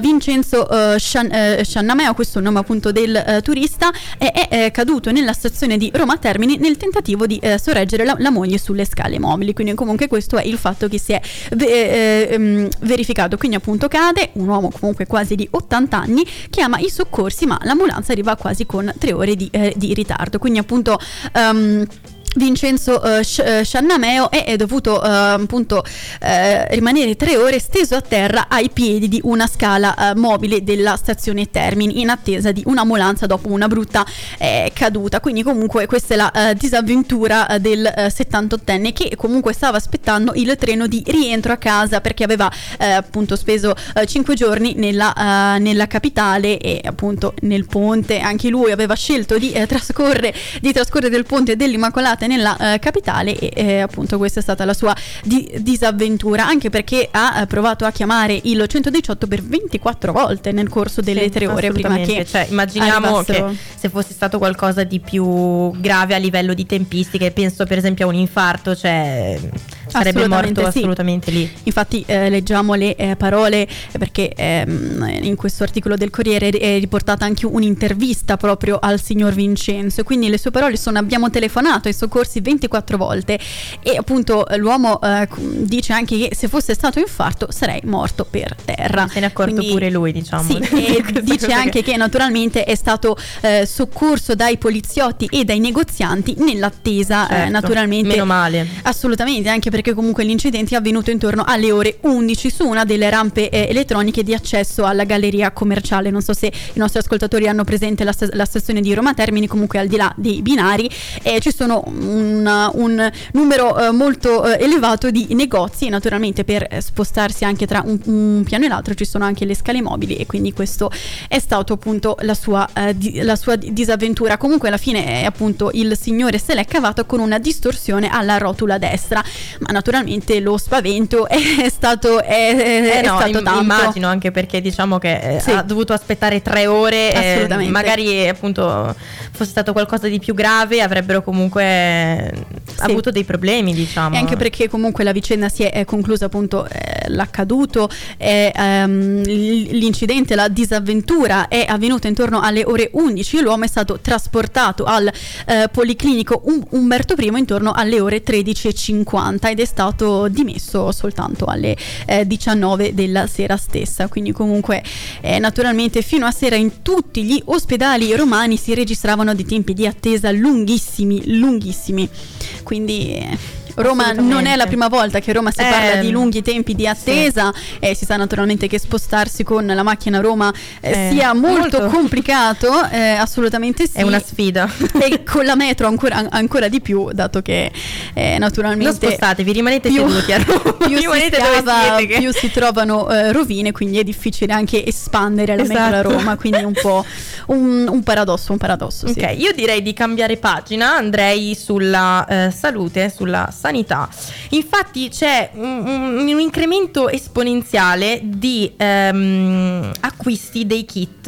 Vincenzo Scian, Sciannameo, questo è nome appunto del turista, è, è caduto nella stazione di Roma Termini nel tentativo di eh, sorreggere la, la, moglie sulle scale mobili. Quindi comunque questo è il fatto che si è eh, ehm, verificato. Quindi appunto cade un uomo comunque quasi di 80 anni che ama i soccorsi ma l'ambulanza arriva quasi con tre ore di, eh, di ritardo. Quindi appunto... Um, Vincenzo uh, Sciannameo è dovuto uh, appunto uh, rimanere tre ore steso a terra ai piedi di una scala mobile della stazione Termini in attesa di un'ambulanza dopo una brutta caduta. Quindi comunque questa è la disavventura del 78enne che comunque stava aspettando il treno di rientro a casa perché aveva appunto speso cinque giorni nella, nella, capitale e appunto nel ponte anche lui aveva scelto di, trascorrere, di trascorrere del ponte dell'Immacolata notte nella eh, capitale e eh, appunto questa è stata la sua di- disavventura, anche perché ha eh, provato a chiamare il 118 per 24 volte nel corso delle sì, tre ore prima che cioè, immaginiamo che se fosse stato qualcosa di più grave a livello di tempistiche, penso per esempio a un infarto, cioè sarebbe morto sì. assolutamente lì. Infatti eh, leggiamo le eh, parole perché ehm, in questo articolo del Corriere è riportata anche un'intervista proprio al signor Vincenzo, quindi le sue parole sono abbiamo telefonato ai soccorsi 24 volte e appunto l'uomo eh, dice anche che se fosse stato infarto sarei morto per terra. Se ne è accorto quindi, pure lui diciamo. Sì, e dice anche che... che naturalmente è stato eh, soccorso dai poliziotti e dai negozianti nell'attesa eh, certo, naturalmente. Meno male. Assolutamente, anche perché comunque l'incidente è avvenuto intorno alle ore 11 su una delle rampe eh, elettroniche di accesso alla galleria commerciale. Non so se i nostri ascoltatori hanno presente la, la stazione di Roma Termini, comunque al di là dei binari eh, ci sono un, un numero eh, molto eh, elevato di negozi e naturalmente per eh, spostarsi anche tra un, un, piano e l'altro ci sono anche le scale mobili e quindi questo è stato appunto la sua, eh, di, la sua disavventura. Comunque alla fine appunto il signore se l'è cavato con una distorsione alla rotula destra, ma naturalmente lo spavento è stato, è, eh è no, stato im-. Immagino anche perché diciamo che sì. ha dovuto aspettare tre ore, Assolutamente. magari appunto fosse stato qualcosa di più grave avrebbero comunque sì. avuto dei problemi diciamo. E anche perché comunque la vicenda si è, è conclusa appunto eh, l'accaduto, eh, um, l'incidente, la disavventura è avvenuta intorno alle ore 11 l'uomo è stato trasportato al eh, Policlinico um- Umberto I intorno alle ore 13.50 ed è stato dimesso soltanto alle eh, 19 della sera stessa. Quindi comunque eh, naturalmente fino a sera in tutti gli ospedali romani si registravano dei tempi di attesa lunghissimi, lunghissimi. Quindi eh, Roma non è la prima volta che Roma si eh, parla di lunghi tempi di attesa sì. e si sa naturalmente che spostarsi con la macchina a Roma eh, eh, sia molto, molto. complicato, eh, assolutamente sì. È una sfida. E con la metro ancora, ancora di più, dato che eh, naturalmente... Non spostatevi, rimanete più, seduti a Roma. Più, rimanete si, scava, che... più si trovano eh, rovine, quindi è difficile anche espandere la esatto. metro a esatto. Roma, quindi è un po' un, un paradosso, un paradosso. Sì. Ok, io direi di cambiare pagina, andrei sulla salute, sulla salute sanità. Infatti c'è un, un, incremento esponenziale di ehm, acquisti dei kit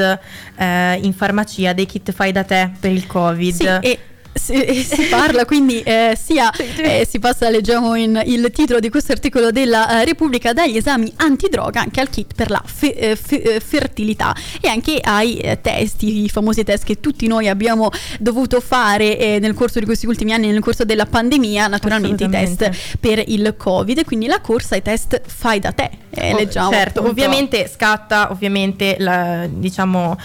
eh, in farmacia, dei kit fai da te per il Covid. Sì, e si, si parla quindi eh, sia eh, si passa leggiamo in il titolo di questo articolo della eh, Repubblica dagli esami antidroga anche al kit per la fe, eh, fe, eh, fertilità e anche ai eh, testi i famosi test che tutti noi abbiamo dovuto fare nel corso di questi ultimi anni nel corso della pandemia naturalmente i test per il covid quindi la corsa ai test fai da te oh, leggiamo certo appunto. ovviamente scatta ovviamente la, diciamo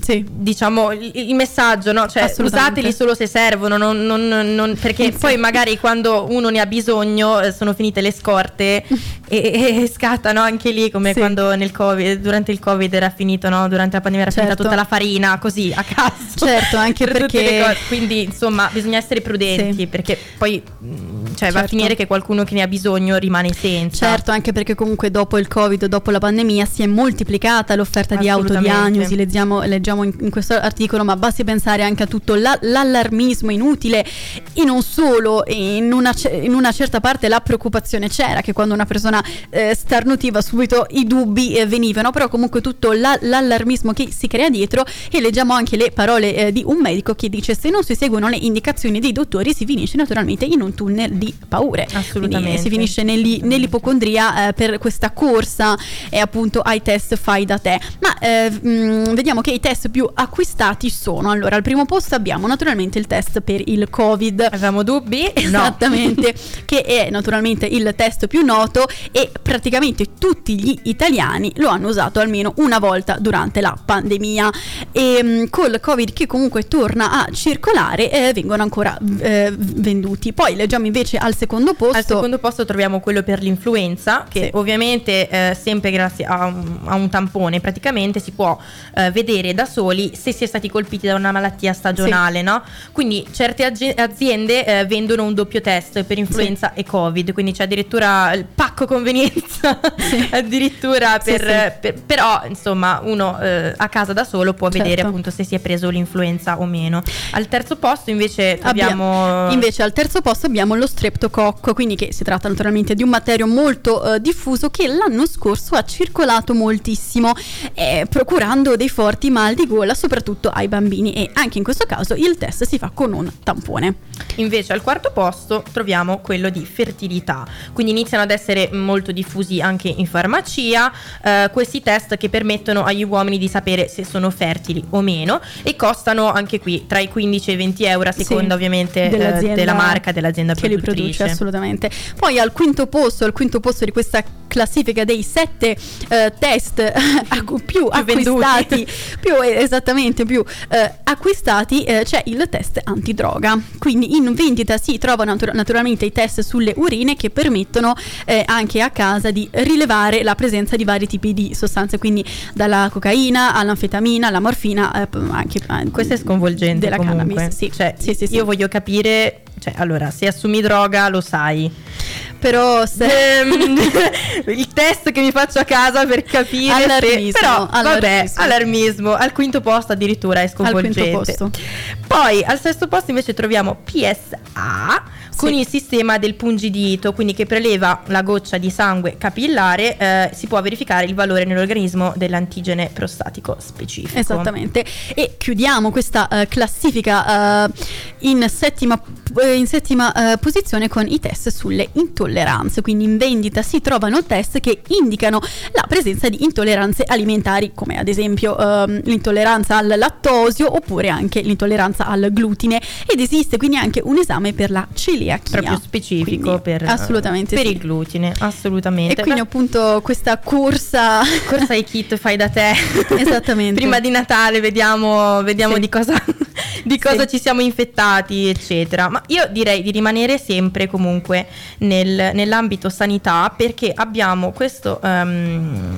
sì. diciamo il, il messaggio no? cioè usateli solo se servono non, non, non, perché poi magari quando uno ne ha bisogno eh, sono finite le scorte e, e scattano anche lì come sì. quando nel COVID, durante il covid era finito no? durante la pandemia era certo. finita tutta la farina così a caso certo anche per perché quindi insomma bisogna essere prudenti sì. perché poi mm, cioè, certo. va a certo. finire che qualcuno che ne ha bisogno rimane senza certo anche perché comunque dopo il covid dopo la pandemia si è moltiplicata l'offerta di autodiagnosi leggiamo, leggiamo in, in, questo articolo ma basti pensare anche a tutto la, l'allarmismo inutile e non solo in una, in una, certa parte la preoccupazione c'era che quando una persona eh, starnutiva subito i dubbi eh, venivano però comunque tutto la, l'allarmismo che si crea dietro e leggiamo anche le parole eh, di un medico che dice se non si seguono le indicazioni dei dottori si finisce naturalmente in un tunnel di paure. Assolutamente Quindi, si finisce negli, nell'ipocondria eh, per questa corsa e appunto ai test fai da te. Ma mh, mm, vediamo che i test più acquistati sono. Allora al primo posto abbiamo naturalmente il test per il covid. Avevamo dubbi. Esattamente no. che è naturalmente il test più noto e praticamente tutti gli italiani lo hanno usato almeno una volta durante la pandemia. E mm, col covid che comunque torna a circolare eh, vengono ancora eh, venduti. Poi leggiamo invece al secondo posto. Al secondo posto troviamo quello per l'influenza che sì. ovviamente eh, sempre grazie a un, a un, tampone praticamente si può eh, vedere da soli se si è stati colpiti da una malattia stagionale sì. no? quindi certe aziende eh, vendono un doppio test per influenza sì. e covid quindi c'è addirittura il pacco convenienza addirittura per, per, però insomma uno eh, a casa da solo può certo. vedere appunto se si è preso l'influenza o meno al terzo posto invece abbiamo Abbiamo... invece al terzo posto abbiamo lo streptococco quindi che si tratta naturalmente di un batterio molto eh, diffuso che l'anno scorso ha circolato moltissimo eh, procurando dei forti mal di gola soprattutto ai bambini e anche in questo caso il test si fa con un tampone invece al quarto posto troviamo quello di fertilità quindi iniziano ad essere molto diffusi anche in farmacia eh, questi test che permettono agli uomini di sapere se sono fertili o meno e costano anche qui tra i 15 e i 20 euro a seconda sì, ovviamente eh, della marca della dell'azienda che produttrice. li produce assolutamente. Poi al quinto posto, al quinto posto di questa classifica dei sette eh, test più, più acquistati, più esattamente più eh, acquistati, eh, c'è il test antidroga. Quindi in vendita si trovano natura- naturalmente i test sulle urine che permettono eh, anche a casa di rilevare la presenza di vari tipi di sostanze, quindi dalla cocaina all'anfetamina, alla morfina, eh, anche questo è sconvolgente della comunque. cannabis. Sì. Cioè, sì, sì, io voglio capire cioè, allora, se assumi droga lo sai. Però se... Ehm, il test che mi faccio a casa per capire allarmismo, se... Però, allarmismo. vabbè, allarmismo. Al quinto posto addirittura è sconvolgente. Poi, al sesto posto invece troviamo PSA con il sistema del pungidito, quindi che preleva la goccia di sangue capillare, eh, si può verificare il valore nell'organismo dell'antigene prostatico specifico. Esattamente. E chiudiamo questa uh, classifica uh, in settima, uh, in settima posizione con i test sulle intolleranze. Quindi in vendita si trovano test che indicano la presenza di intolleranze alimentari, come ad esempio ehm, l'intolleranza al lattosio oppure anche l'intolleranza al glutine. Ed esiste quindi anche un esame per la celiachia. Proprio specifico per, assolutamente per sì. il glutine, assolutamente. E quindi appunto questa corsa... Corsa ai kit fai da te. Esattamente. Prima di Natale vediamo, vediamo sì. di cosa, di cosa sì. ci siamo infettati, eccetera. Ma io direi di rimanere sempre comunque nel, nell'ambito sanità perché abbiamo questo um,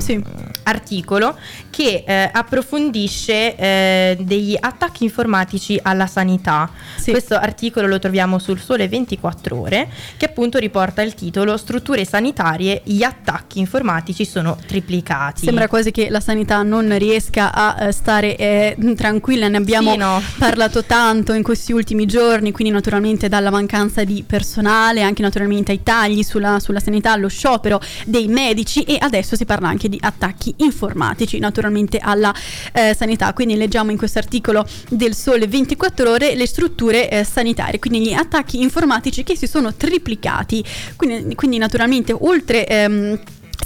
articolo che eh, approfondisce eh, degli attacchi informatici alla sanità. Questo articolo lo troviamo sul Sole 24 24 ore, che appunto riporta il titolo Strutture sanitarie, gli attacchi informatici sono triplicati. Sembra quasi che la sanità non riesca a uh, stare eh, tranquilla, ne abbiamo sì, no. parlato tanto in questi ultimi giorni, quindi naturalmente dalla mancanza di personale, anche naturalmente ai tagli sulla, sulla sanità, allo sciopero dei medici e adesso si parla anche di attacchi informatici naturalmente alla eh, sanità. Quindi leggiamo in questo articolo del Sole 24 ore le strutture eh, sanitarie, quindi gli attacchi informatici che si sono triplicati. Quindi, quindi naturalmente oltre... Ehm,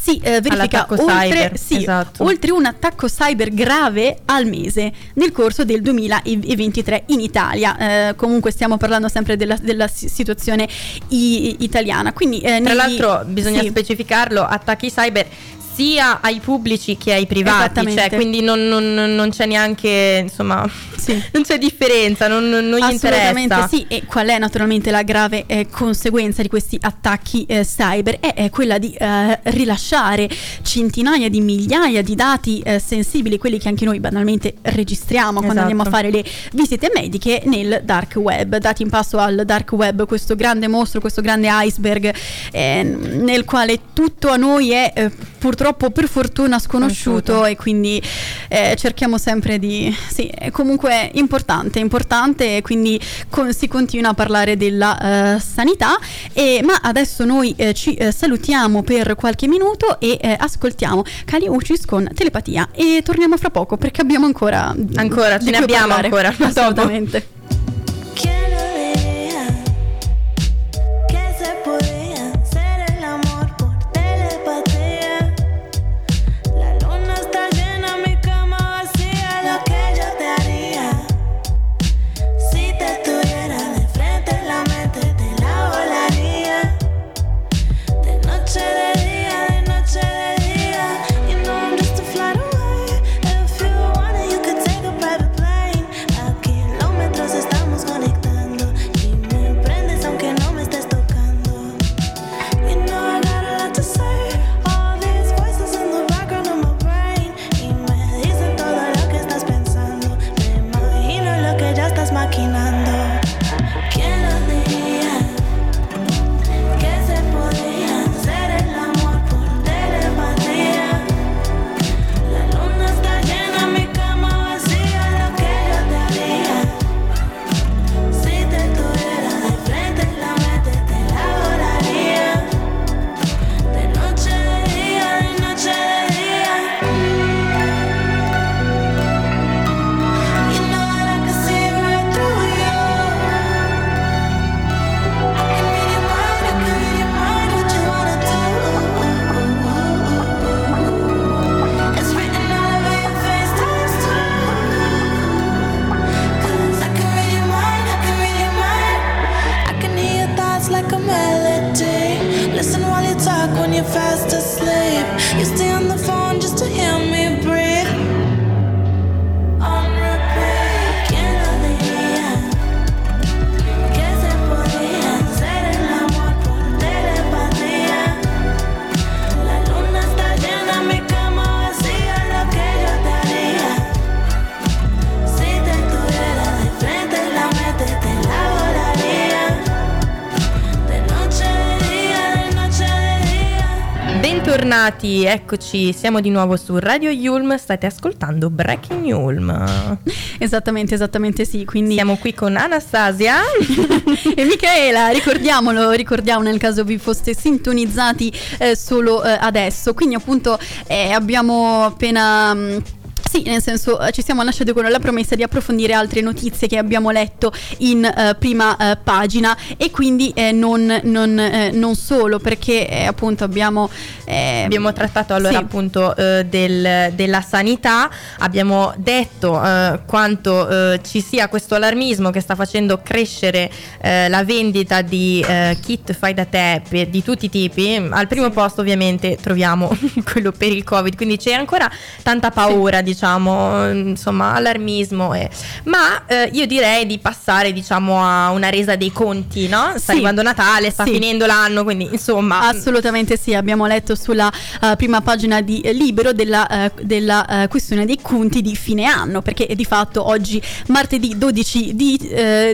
si eh, verifica oltre, sì, esatto. oltre un attacco cyber grave al mese nel corso del 2023 in Italia. Eh, comunque stiamo parlando sempre della, della situazione i, italiana. Quindi, eh, Tra negli- l'altro bisogna sì. specificarlo, attacchi cyber sia ai pubblici che ai privati, cioè quindi non, non- non c'è neanche, insomma, Sì. non c'è differenza, non, non gli Assolutamente interessa. sì, e qual è naturalmente la grave eh, conseguenza di questi attacchi eh, cyber? È, è quella di eh, rilasciare centinaia di migliaia di dati eh, sensibili, quelli che anche noi banalmente registriamo quando Esatto. andiamo a fare le visite mediche nel dark web, dati in passo al dark web, questo grande mostro, questo grande iceberg eh, nel quale tutto a noi è eh, purtroppo per fortuna sconosciuto Conosciuto. e quindi eh, cerchiamo sempre di sì è comunque importante importante e quindi con- si continua a parlare della eh, sanità e, ma adesso noi eh, ci eh, salutiamo per qualche minuto e eh, ascoltiamo Kali Uchis con telepatia e torniamo fra poco perché abbiamo ancora Ancora, ce ne abbiamo parlare. ancora, a dopo. Eccoci, siamo di nuovo su Radio Yulm, state ascoltando Breaking Yulm. esattamente esattamente sì quindi Siamo qui con Anastasia. e Michaela, ricordiamolo, ricordiamo nel caso vi foste sintonizzati eh, solo eh, adesso. Quindi appunto eh, abbiamo appena... mh, sì, nel senso eh, ci siamo lasciati con la promessa di approfondire altre notizie che abbiamo letto in eh, prima eh, pagina. E quindi eh, non, non, eh, non solo perché eh, appunto abbiamo... Abbiamo trattato allora sì. appunto del- della sanità, abbiamo detto quanto ci sia questo allarmismo che sta facendo crescere la vendita di kit fai da te di tutti i tipi. Al primo posto ovviamente troviamo quello per il Covid, quindi c'è ancora tanta paura, diciamo, insomma, allarmismo. e- Ma eh, io direi di passare diciamo a una resa dei conti, no? Sta Sì. arrivando Natale, sta Sì. finendo l'anno, quindi insomma... Assolutamente sì, abbiamo letto sulla eh, prima pagina di eh, Libero della, eh, della, eh, questione dei conti di fine anno, perché di fatto oggi, martedì 12 di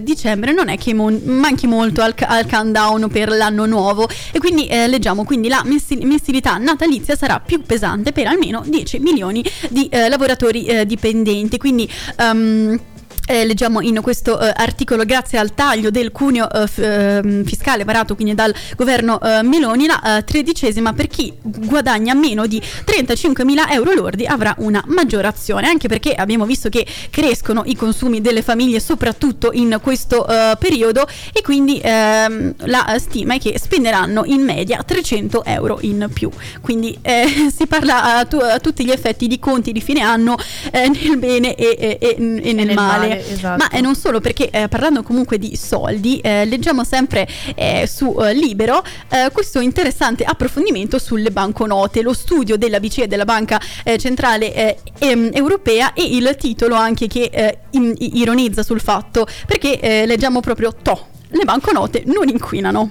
dicembre, non è che mon- manchi molto al, al countdown per l'anno nuovo e quindi leggiamo, quindi la mensil- mensilità natalizia sarà più pesante per almeno 10 milioni di eh, lavoratori eh, dipendenti, quindi... ehm, eh, leggiamo in questo eh, articolo, grazie al taglio del cuneo eh, f- ehm, fiscale varato quindi dal governo eh, Meloni, la eh, tredicesima per chi guadagna meno di 35.000 euro lordi avrà una maggiorazione, anche perché abbiamo visto che crescono i consumi delle famiglie soprattutto in questo eh, periodo e quindi ehm, la stima è che spenderanno in media 300 euro in più. Quindi si parla a, tu- a tutti gli effetti di conti di fine anno nel bene e, e- e- e nel, nel male. male, esatto. Ma eh, non solo perché eh, parlando comunque di soldi, eh, leggiamo sempre eh, su eh, Libero eh, questo interessante approfondimento sulle banconote, lo studio della BCE della Banca eh, Centrale eh, em- Europea e il titolo anche che eh, in- ironizza sul fatto perché eh, leggiamo proprio to. Le banconote non inquinano.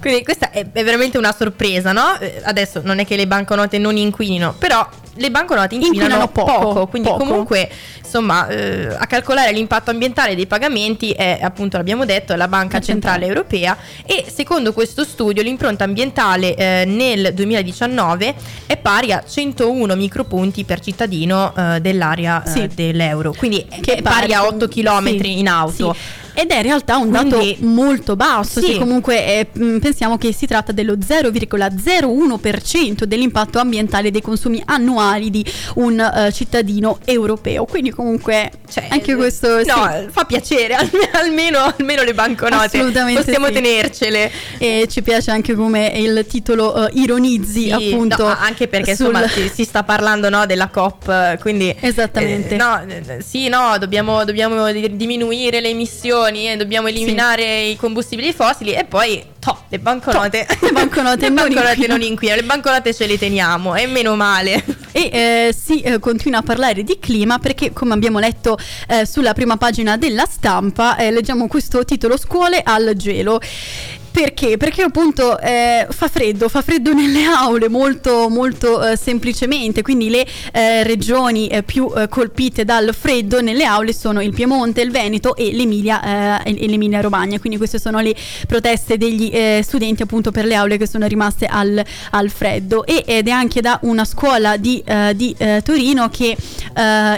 Quindi questa è, è veramente una sorpresa, no? Eh, Adesso non è che le banconote non inquinino, però le banconote inquinano, Inquinano poco, quindi poco. comunque insomma eh, a calcolare l'impatto ambientale dei pagamenti è appunto l'abbiamo detto la Banca La Centrale Europea e secondo questo studio l'impronta ambientale eh, nel 2019 è pari a 101 micropunti per cittadino eh, dell'area eh, Sì. dell'euro, quindi Che è pari a 8 km sì, in auto. sì. Ed è in realtà un Quindi- dato molto basso, Sì. se comunque eh, mh, pensiamo che si tratta dello 0,01% dell'impatto ambientale dei consumi annuali di un eh, cittadino europeo. Quindi comunque Cioè, anche questo no, sì. fa piacere, alme- almeno, almeno le banconote Assolutamente possiamo sì. tenercele. E ci piace anche come il titolo eh, ironizzi Sì, appunto. no, anche perché sul- insomma si, si sta parlando no, della COP, eh, quindi Esattamente. eh, no, eh, sì, no, dobbiamo, dobbiamo di- diminuire le emissioni e dobbiamo eliminare i combustibili fossili e poi to, le banconote, To, le banconote non banconote inquinano. non inquinano, le banconote ce le teniamo e meno male. E eh, si eh, continua a parlare di clima perché, come abbiamo letto eh, sulla prima pagina della stampa, eh, leggiamo questo titolo Scuole al gelo. Perché? Perché appunto eh, fa freddo, fa freddo nelle aule molto molto eh, semplicemente, quindi le eh, regioni eh, più eh, colpite dal freddo nelle aule sono il Piemonte, il Veneto e l'Emilia, eh, e l'Emilia Romagna, quindi queste sono le proteste degli studenti appunto per le aule che sono rimaste al, al freddo. E, ed è anche da una scuola di, di, Torino che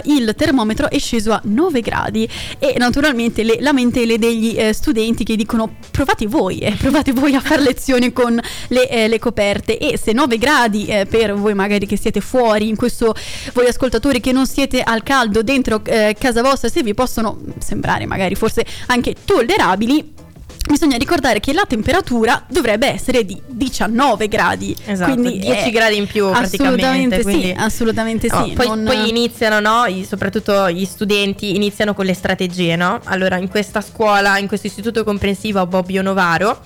il termometro è sceso a 9 gradi. E naturalmente le lamentele degli studenti che dicono provate voi, eh, provate voi a fare lezioni con le, eh, le coperte. E se 9 gradi eh, per voi magari che siete fuori, in questo voi ascoltatori che non siete al caldo dentro eh, casa vostra, se vi possono sembrare magari forse anche tollerabili, Bisogna ricordare che la temperatura dovrebbe essere di 19 gradi. Esatto, quindi 10 è- gradi in più Assolutamente praticamente, sì, quindi- assolutamente No, sì. poi, non- poi iniziano, no? i- soprattutto gli studenti iniziano con le strategie, no? Allora, in questa scuola, in questo istituto comprensivo a Bobbio Novaro,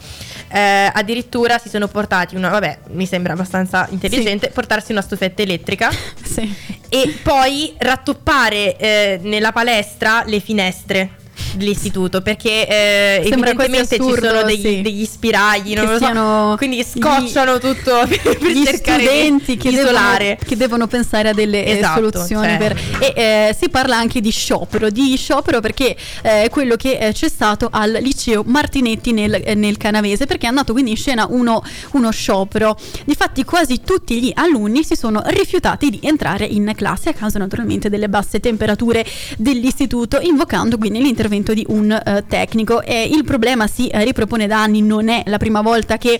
eh, addirittura si sono portati una, vabbè, mi sembra abbastanza intelligente, portarsi una stufetta elettrica sì. e poi rattoppare eh, nella palestra le finestre dell'istituto perché eh, Sembra evidentemente ci assurdo, sono degli, sì. degli spiragli non lo so, quindi gli- scocciano tutto per gli cercare studenti che devono, che devono pensare a delle eh, Esatto, soluzioni cioè. per- e eh, si parla anche di sciopero di sciopero perché eh, è quello che eh, c'è stato al liceo Martinetti nel, eh, nel Canavese perché è andato quindi in scena uno, uno sciopero difatti quasi tutti gli alunni si sono rifiutati di entrare in classe a causa naturalmente delle basse temperature dell'istituto invocando quindi l'intervento di un eh, tecnico. E il problema si eh, ripropone da anni non è la prima volta che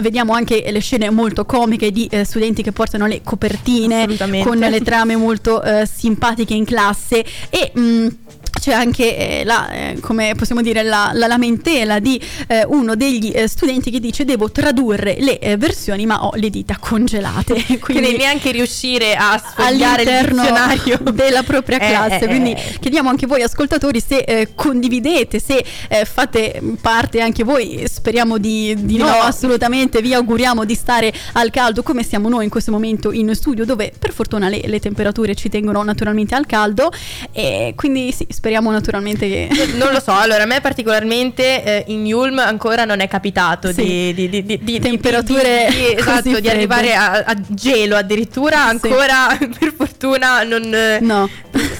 vediamo anche le scene molto comiche di eh, studenti che portano le copertine con le trame molto eh, simpatiche in classe. E mh, c'è anche eh, la, eh, come possiamo dire, la, la lamentela di eh, uno degli eh, studenti che dice devo tradurre le eh, versioni ma ho le dita congelate. quindi Quindi neanche riuscire a sfogliare il dizionario della propria Eh, classe. Quindi chiediamo anche voi ascoltatori se condividete, se fate parte anche voi, speriamo di, di no, No. assolutamente, vi auguriamo di stare al caldo come siamo noi in questo momento in studio dove per fortuna le, le temperature ci tengono naturalmente al caldo e quindi sì, speriamo naturalmente che... non lo so, allora a me particolarmente eh, in Yulm ancora non è capitato Sì. di, di- di- di- Temperature esatto, di arrivare a, a gelo addirittura, Sì. ancora per fortuna non... eh, No.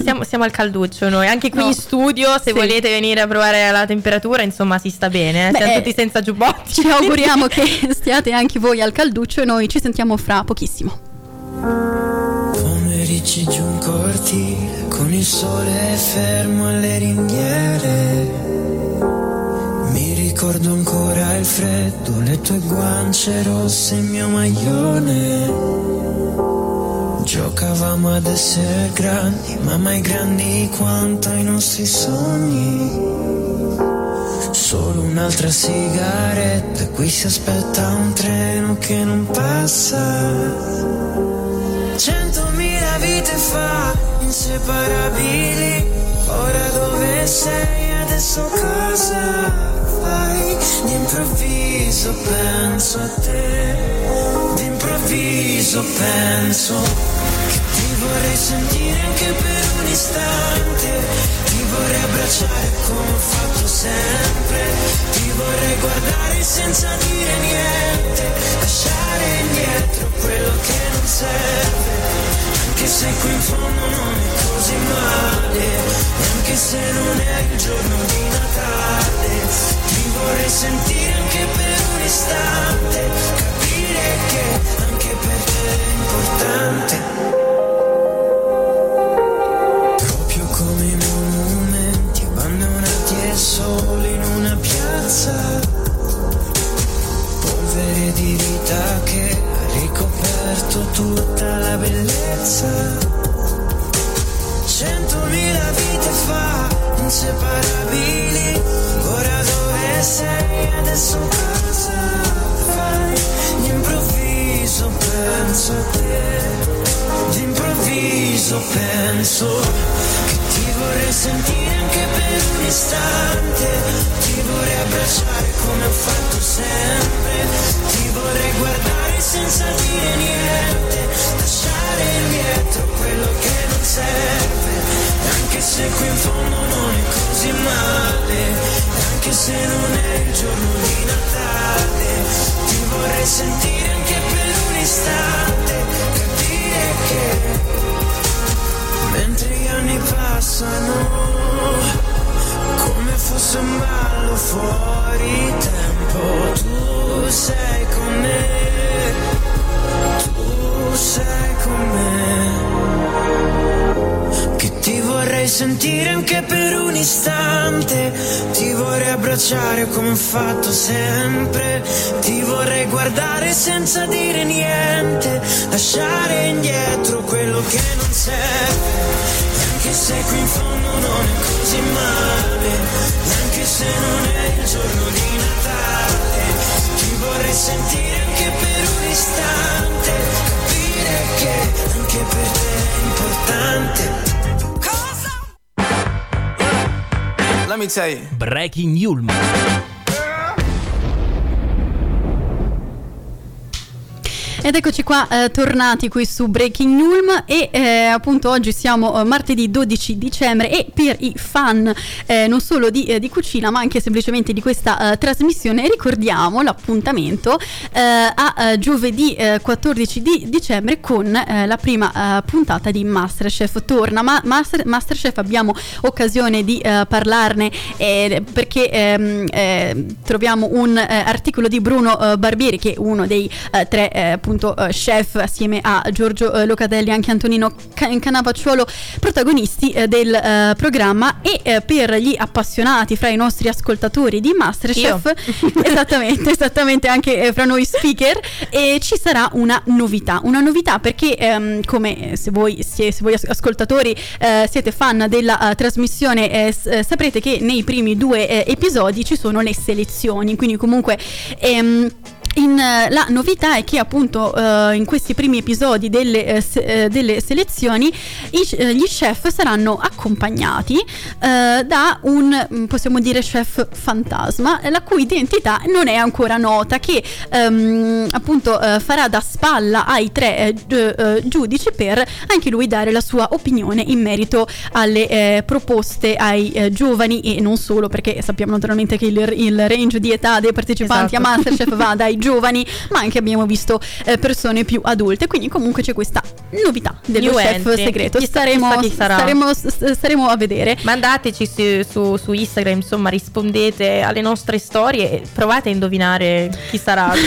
Siamo, siamo al calduccio noi, anche qui No. in studio se Sì. volete venire a provare la temperatura insomma si sta bene, eh, Beh, siamo tutti senza giubbotti. Ci auguriamo che stiate anche voi al calduccio e noi ci sentiamo fra pochissimo. Pomeriggi giù in cortile con il sole fermo alle ringhiere. Mi ricordo ancora il freddo, le tue guance rosse, il mio maglione. Giocavamo ad essere grandi, ma mai grandi quanto i nostri sogni. Solo un'altra sigaretta, qui si aspetta un treno che non passa. Centomila vite fa, inseparabili, ora dove sei, adesso cosa fai? D'improvviso penso a te, d'improvviso penso che ti vorrei sentire anche per un istante, ti vorrei abbracciare come ho fatto sempre, ti vorrei guardare senza dire niente, lasciare indietro quello che non serve, anche se qui in fondo non è così male, e anche se non è il giorno di Natale, ti vorrei sentire anche per un istante, capire che anche per te è importante. Let me tell you. Breaking Yulm. Ed eccoci qua eh, tornati qui su Breaking Nulm e eh, appunto oggi siamo eh, martedì 12 dicembre e per i fan eh, non solo di, eh, di cucina ma anche semplicemente di questa eh, trasmissione ricordiamo l'appuntamento a giovedì eh, 14 di dicembre con la prima puntata di Masterchef. Torna Ma- Master- Masterchef, abbiamo occasione di parlarne perché ehm, eh, troviamo un articolo di Bruno Barbieri che è uno dei tre eh, appunto eh, chef assieme a Giorgio eh, Locatelli e anche Antonino Ca- Canavacciuolo protagonisti eh, del eh, programma. E eh, per gli appassionati fra i nostri ascoltatori di Masterchef esattamente esattamente anche fra noi speaker ci sarà una novità. Una novità perché ehm, come se voi, sie- se voi as- ascoltatori siete fan della trasmissione saprete che nei primi due episodi ci sono le selezioni. Quindi comunque ehm, in, eh, la novità è che appunto eh, in questi primi episodi delle, eh, se- eh, delle selezioni i- eh, gli chef saranno accompagnati da un mm, possiamo dire chef fantasma la cui identità non è ancora nota che ehm, appunto farà da spalla ai tre gi- giudici per anche lui dare la sua opinione in merito alle proposte ai giovani e non solo perché sappiamo naturalmente che il, il range di età dei partecipanti Esatto. a Masterchef va dai giovani giovani, ma anche abbiamo visto eh, persone più adulte. Quindi comunque c'è questa novità dello New chef entry. segreto. Chissà- staremo, chissà staremo, staremo a vedere. Mandateci su, su- su Instagram, insomma, rispondete alle nostre storie e provate a indovinare chi sarà.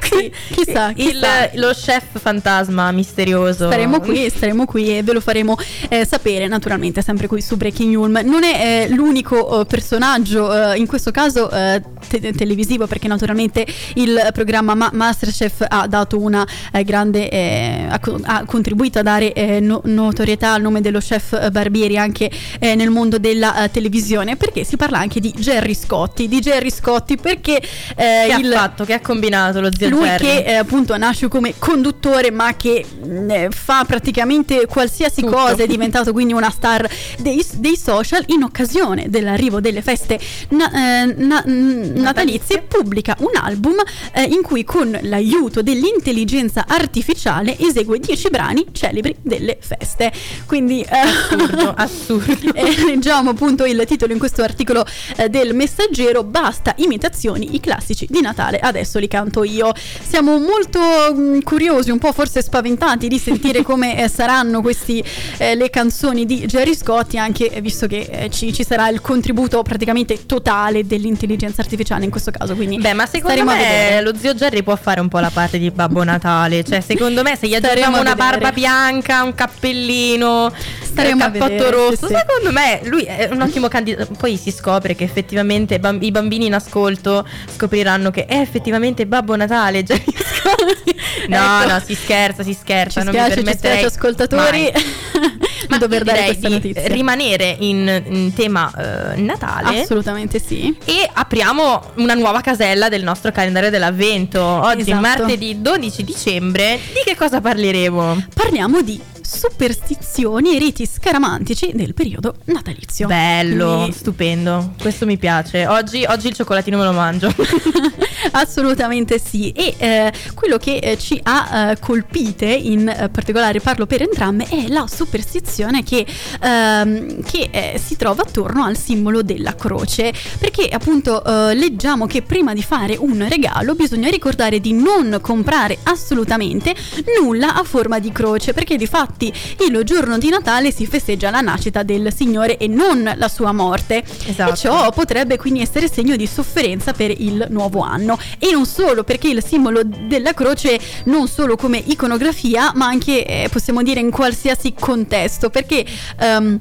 Chi- chissà, Il- chissà. lo chef fantasma misterioso. Staremo qui, staremo qui e ve lo faremo eh, sapere naturalmente sempre qui su Breaking Ulm. Non è eh, l'unico eh, personaggio, eh, in questo caso eh, te- televisivo, perché naturalmente il programma Ma- Masterchef ha dato una eh, grande, eh, ha, co- ha contribuito a dare eh, no- notorietà al nome dello chef eh, Barbieri anche eh, nel mondo della eh, televisione, perché si parla anche di Gerry Scotti, di Gerry Scotti perché Che il... ha fatto? Che ha combinato lo zio Lui Gerry? che appunto nasce come conduttore ma che mh, eh, fa praticamente qualsiasi Tutto. cosa, è diventato quindi una star dei, dei social in occasione dell'arrivo delle feste na- na- natalizie pubblica un album eh, in cui con l'aiuto dell'intelligenza artificiale esegue 10 brani celebri delle feste. Quindi eh, Assurdo, assurdo. e leggiamo appunto il titolo in questo articolo eh, del Messaggero Basta imitazioni, i classici di Natale, adesso li canto io. Siamo molto mh, curiosi, un po' forse spaventati di sentire come eh, saranno questi eh, le canzoni di Jerry Scotti, anche eh, visto che eh, ci, ci sarà il contributo praticamente totale dell'intelligenza artificiale in questo caso. Quindi Beh, ma secondo a me vedere. lo zio Gerry può fare un po' la parte di Babbo Natale. Cioè, secondo me, se gli aggiungiamo una barba bianca, un cappellino, Staremo un cappotto vedere, rosso, sì, secondo me lui è un ottimo candidato. Poi si scopre che effettivamente bam- i bambini in ascolto scopriranno che è effettivamente Babbo Natale. Scotti. No, Ecco. no, si scherza, si scherza. Ci non spiace, mi ci permetterei spiace ascoltatori Ma dover dare questa notizia. rimanere in, in tema eh, Natale. Assolutamente sì. E apriamo una nuova casella del nostro calendario dell'avvento. Oggi, Esatto. martedì 12 dicembre, di che cosa parleremo? Parliamo di superstizioni e riti scaramantici del periodo natalizio. Bello, Quindi- stupendo. Questo mi piace. Oggi, oggi il cioccolatino me lo mangio. Assolutamente sì. E eh, quello che eh, ci ha eh, colpite, in eh, particolare parlo per entrambe, è la superstizione che, ehm, che, eh, si trova attorno al simbolo della croce. Perché appunto eh, leggiamo che prima di fare un regalo bisogna ricordare di non comprare assolutamente nulla a forma di croce. Perché di fatti il giorno di Natale si festeggia la nascita del Signore e non la sua morte. Esatto. E ciò potrebbe quindi essere segno di sofferenza per il nuovo anno. E non solo, perché il simbolo della croce non solo come iconografia, ma anche eh, possiamo dire in qualsiasi contesto, perché ehm,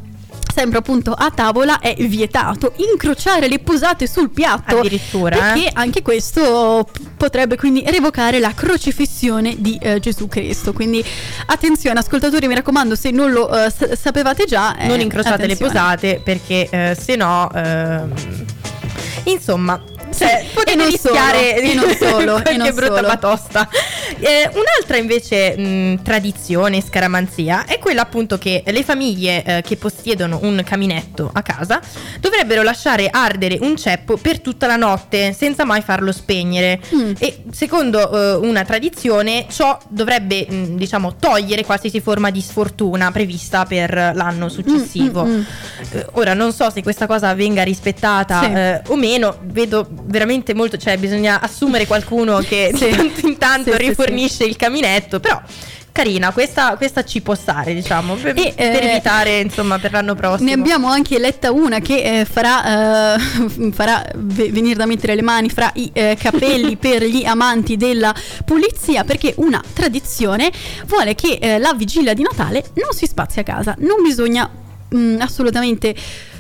Sempre appunto a tavola è vietato incrociare le posate sul piatto. Addirittura, Perché eh? anche questo potrebbe quindi revocare la crocifissione di eh, Gesù Cristo. Quindi attenzione, ascoltatori, mi raccomando, se non lo eh, sapevate già. eh, non incrociate attenzione. le posate perché eh, se no... ehm, insomma... Cioè, potete e non rischiare solo, di e non solo, e non brutta solo. batosta. Eh, un'altra invece mh, tradizione, scaramanzia, è quella appunto che le famiglie eh, che possiedono un caminetto a casa dovrebbero lasciare ardere un ceppo per tutta la notte senza mai farlo spegnere. Mm. E secondo eh, una tradizione ciò dovrebbe mh, diciamo togliere qualsiasi forma di sfortuna prevista per l'anno successivo. Mm, mm, mm. Eh, ora non so se questa cosa venga rispettata Sì. eh, o meno, vedo veramente molto, cioè bisogna assumere qualcuno che Sì. di tanto in tanto Sì, sì, rifornisce il caminetto, però carina, questa, questa ci può stare, diciamo, per, E, per eh, evitare insomma per l'anno prossimo. Ne abbiamo anche letta una che eh, farà, eh, farà ve- venire da mettere le mani fra i eh, capelli per gli amanti della pulizia perché una tradizione vuole che eh, la vigilia di Natale non si spazi a casa, non bisogna mm, assolutamente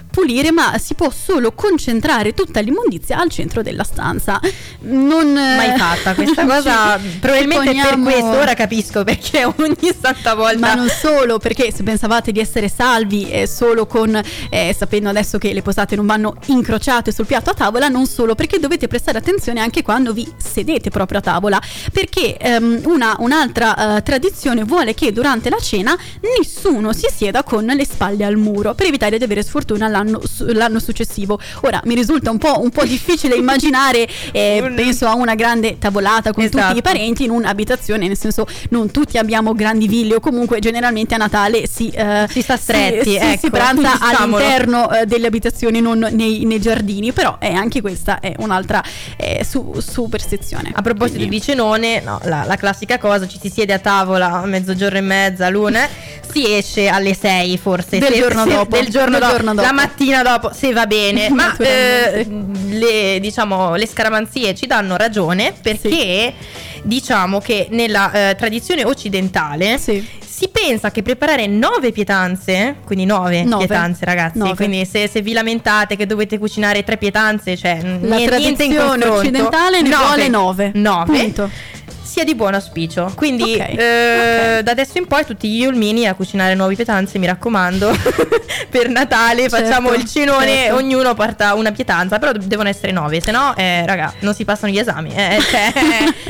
pulire ma si può solo concentrare tutta l'immondizia al centro della stanza. Non eh, mai fatta questa cosa, probabilmente ci per poniamo- questo, ora capisco perché ogni santa volta ma non solo, perché se pensavate di essere salvi eh, solo con, eh, sapendo adesso che le posate non vanno incrociate sul piatto a tavola, non solo, perché dovete prestare attenzione anche quando vi sedete proprio a tavola, perché ehm, una, un'altra eh, tradizione vuole che durante la cena nessuno si sieda con le spalle al muro, per evitare di avere sfortuna l'anno, l'anno successivo. Ora mi risulta un po', un po' difficile immaginare, eh, Un- penso a una grande tavolata con Esatto. tutti i parenti in un'abitazione, nel senso non tutti abbiamo grandi ville o comunque generalmente a Natale si, eh, Si sta stretti, si, ecco, si pranza all'interno eh, delle abitazioni, non nei, nei giardini, però è anche questa è un'altra eh, su- superstizione. A proposito Quindi- di cenone, no, la, la classica cosa, ci si siede a tavola a mezzogiorno e mezza, l'una, si esce alle 6 forse. Del se- giorno se- dopo. Del giorno, Del dopo, giorno dopo. La mattina dopo, se va bene. Ma eh, le, diciamo, le scaramanzie ci danno ragione perché diciamo che nella eh, tradizione occidentale Sì. si pensa che preparare nove pietanze, quindi nove, Nove. pietanze ragazzi, Nove. quindi se, se vi lamentate che dovete cucinare tre pietanze, cioè La tradizione occidentale ne Nove. vuole 9. Nove. Punto. Sia di buon auspicio. Quindi Ok, eh, ok. da adesso in poi tutti gli Yulmini a cucinare nuove pietanze, mi raccomando. per Natale Certo, facciamo il cenone, certo. ognuno porta una pietanza, però devono essere nove, se no, eh, raga, non si passano gli esami. Eh, cioè,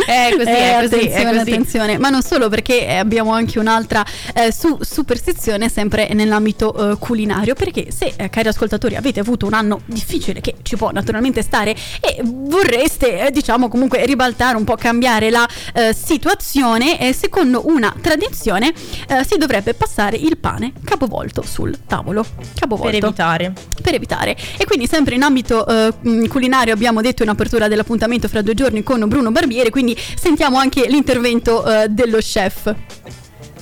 è così, Eh, è così, è attenzione, così. attenzione. Ma non solo perché eh, abbiamo anche un'altra eh, su- superstizione sempre nell'ambito eh, culinario. Perché se, eh, cari ascoltatori, avete avuto un anno difficile che ci può naturalmente stare e vorreste, eh, diciamo, comunque ribaltare un po', cambiare la eh, situazione, eh, secondo una tradizione eh, si dovrebbe passare il pane capovolto sul tavolo. Capovolto Per evitare. per evitare. E quindi sempre in ambito eh, mh, culinario abbiamo detto in apertura dell'appuntamento fra due giorni con Bruno Barbieri, quindi sentiamo anche l'intervento eh, dello chef.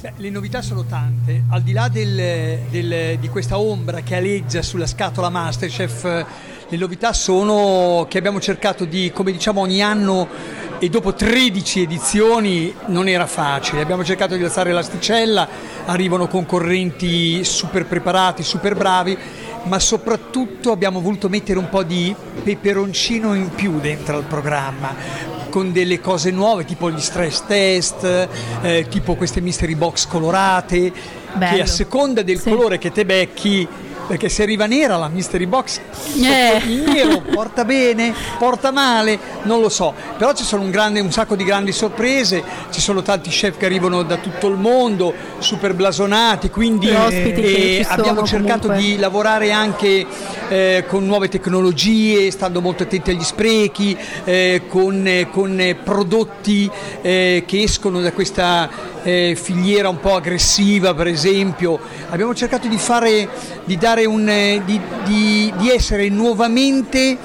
Beh, le novità sono tante, al di là del- del- di questa ombra che aleggia sulla scatola Masterchef, le novità sono che abbiamo cercato di, come diciamo ogni anno e dopo 13 edizioni non era facile, abbiamo cercato di alzare l'asticella, arrivano concorrenti super preparati, super bravi, ma soprattutto abbiamo voluto mettere un po' di peperoncino in più dentro al programma con delle cose nuove tipo gli stress test, eh, tipo queste mystery box colorate, Bello. che a seconda del Sì. colore che te becchi, perché se arriva nera la mystery box, Eh. il nero porta bene, porta male, non lo so, però ci sono un, grande- un sacco di grandi sorprese, ci sono tanti chef che arrivano da tutto il mondo, super blasonati, quindi eh, abbiamo cercato comunque. di lavorare anche eh, con nuove tecnologie, stando molto attenti agli sprechi, eh, con, con, prodotti eh, che escono da questa eh, filiera un po' aggressiva, per esempio. Abbiamo cercato di fare, di dare un, eh, di, di- di essere nuovamente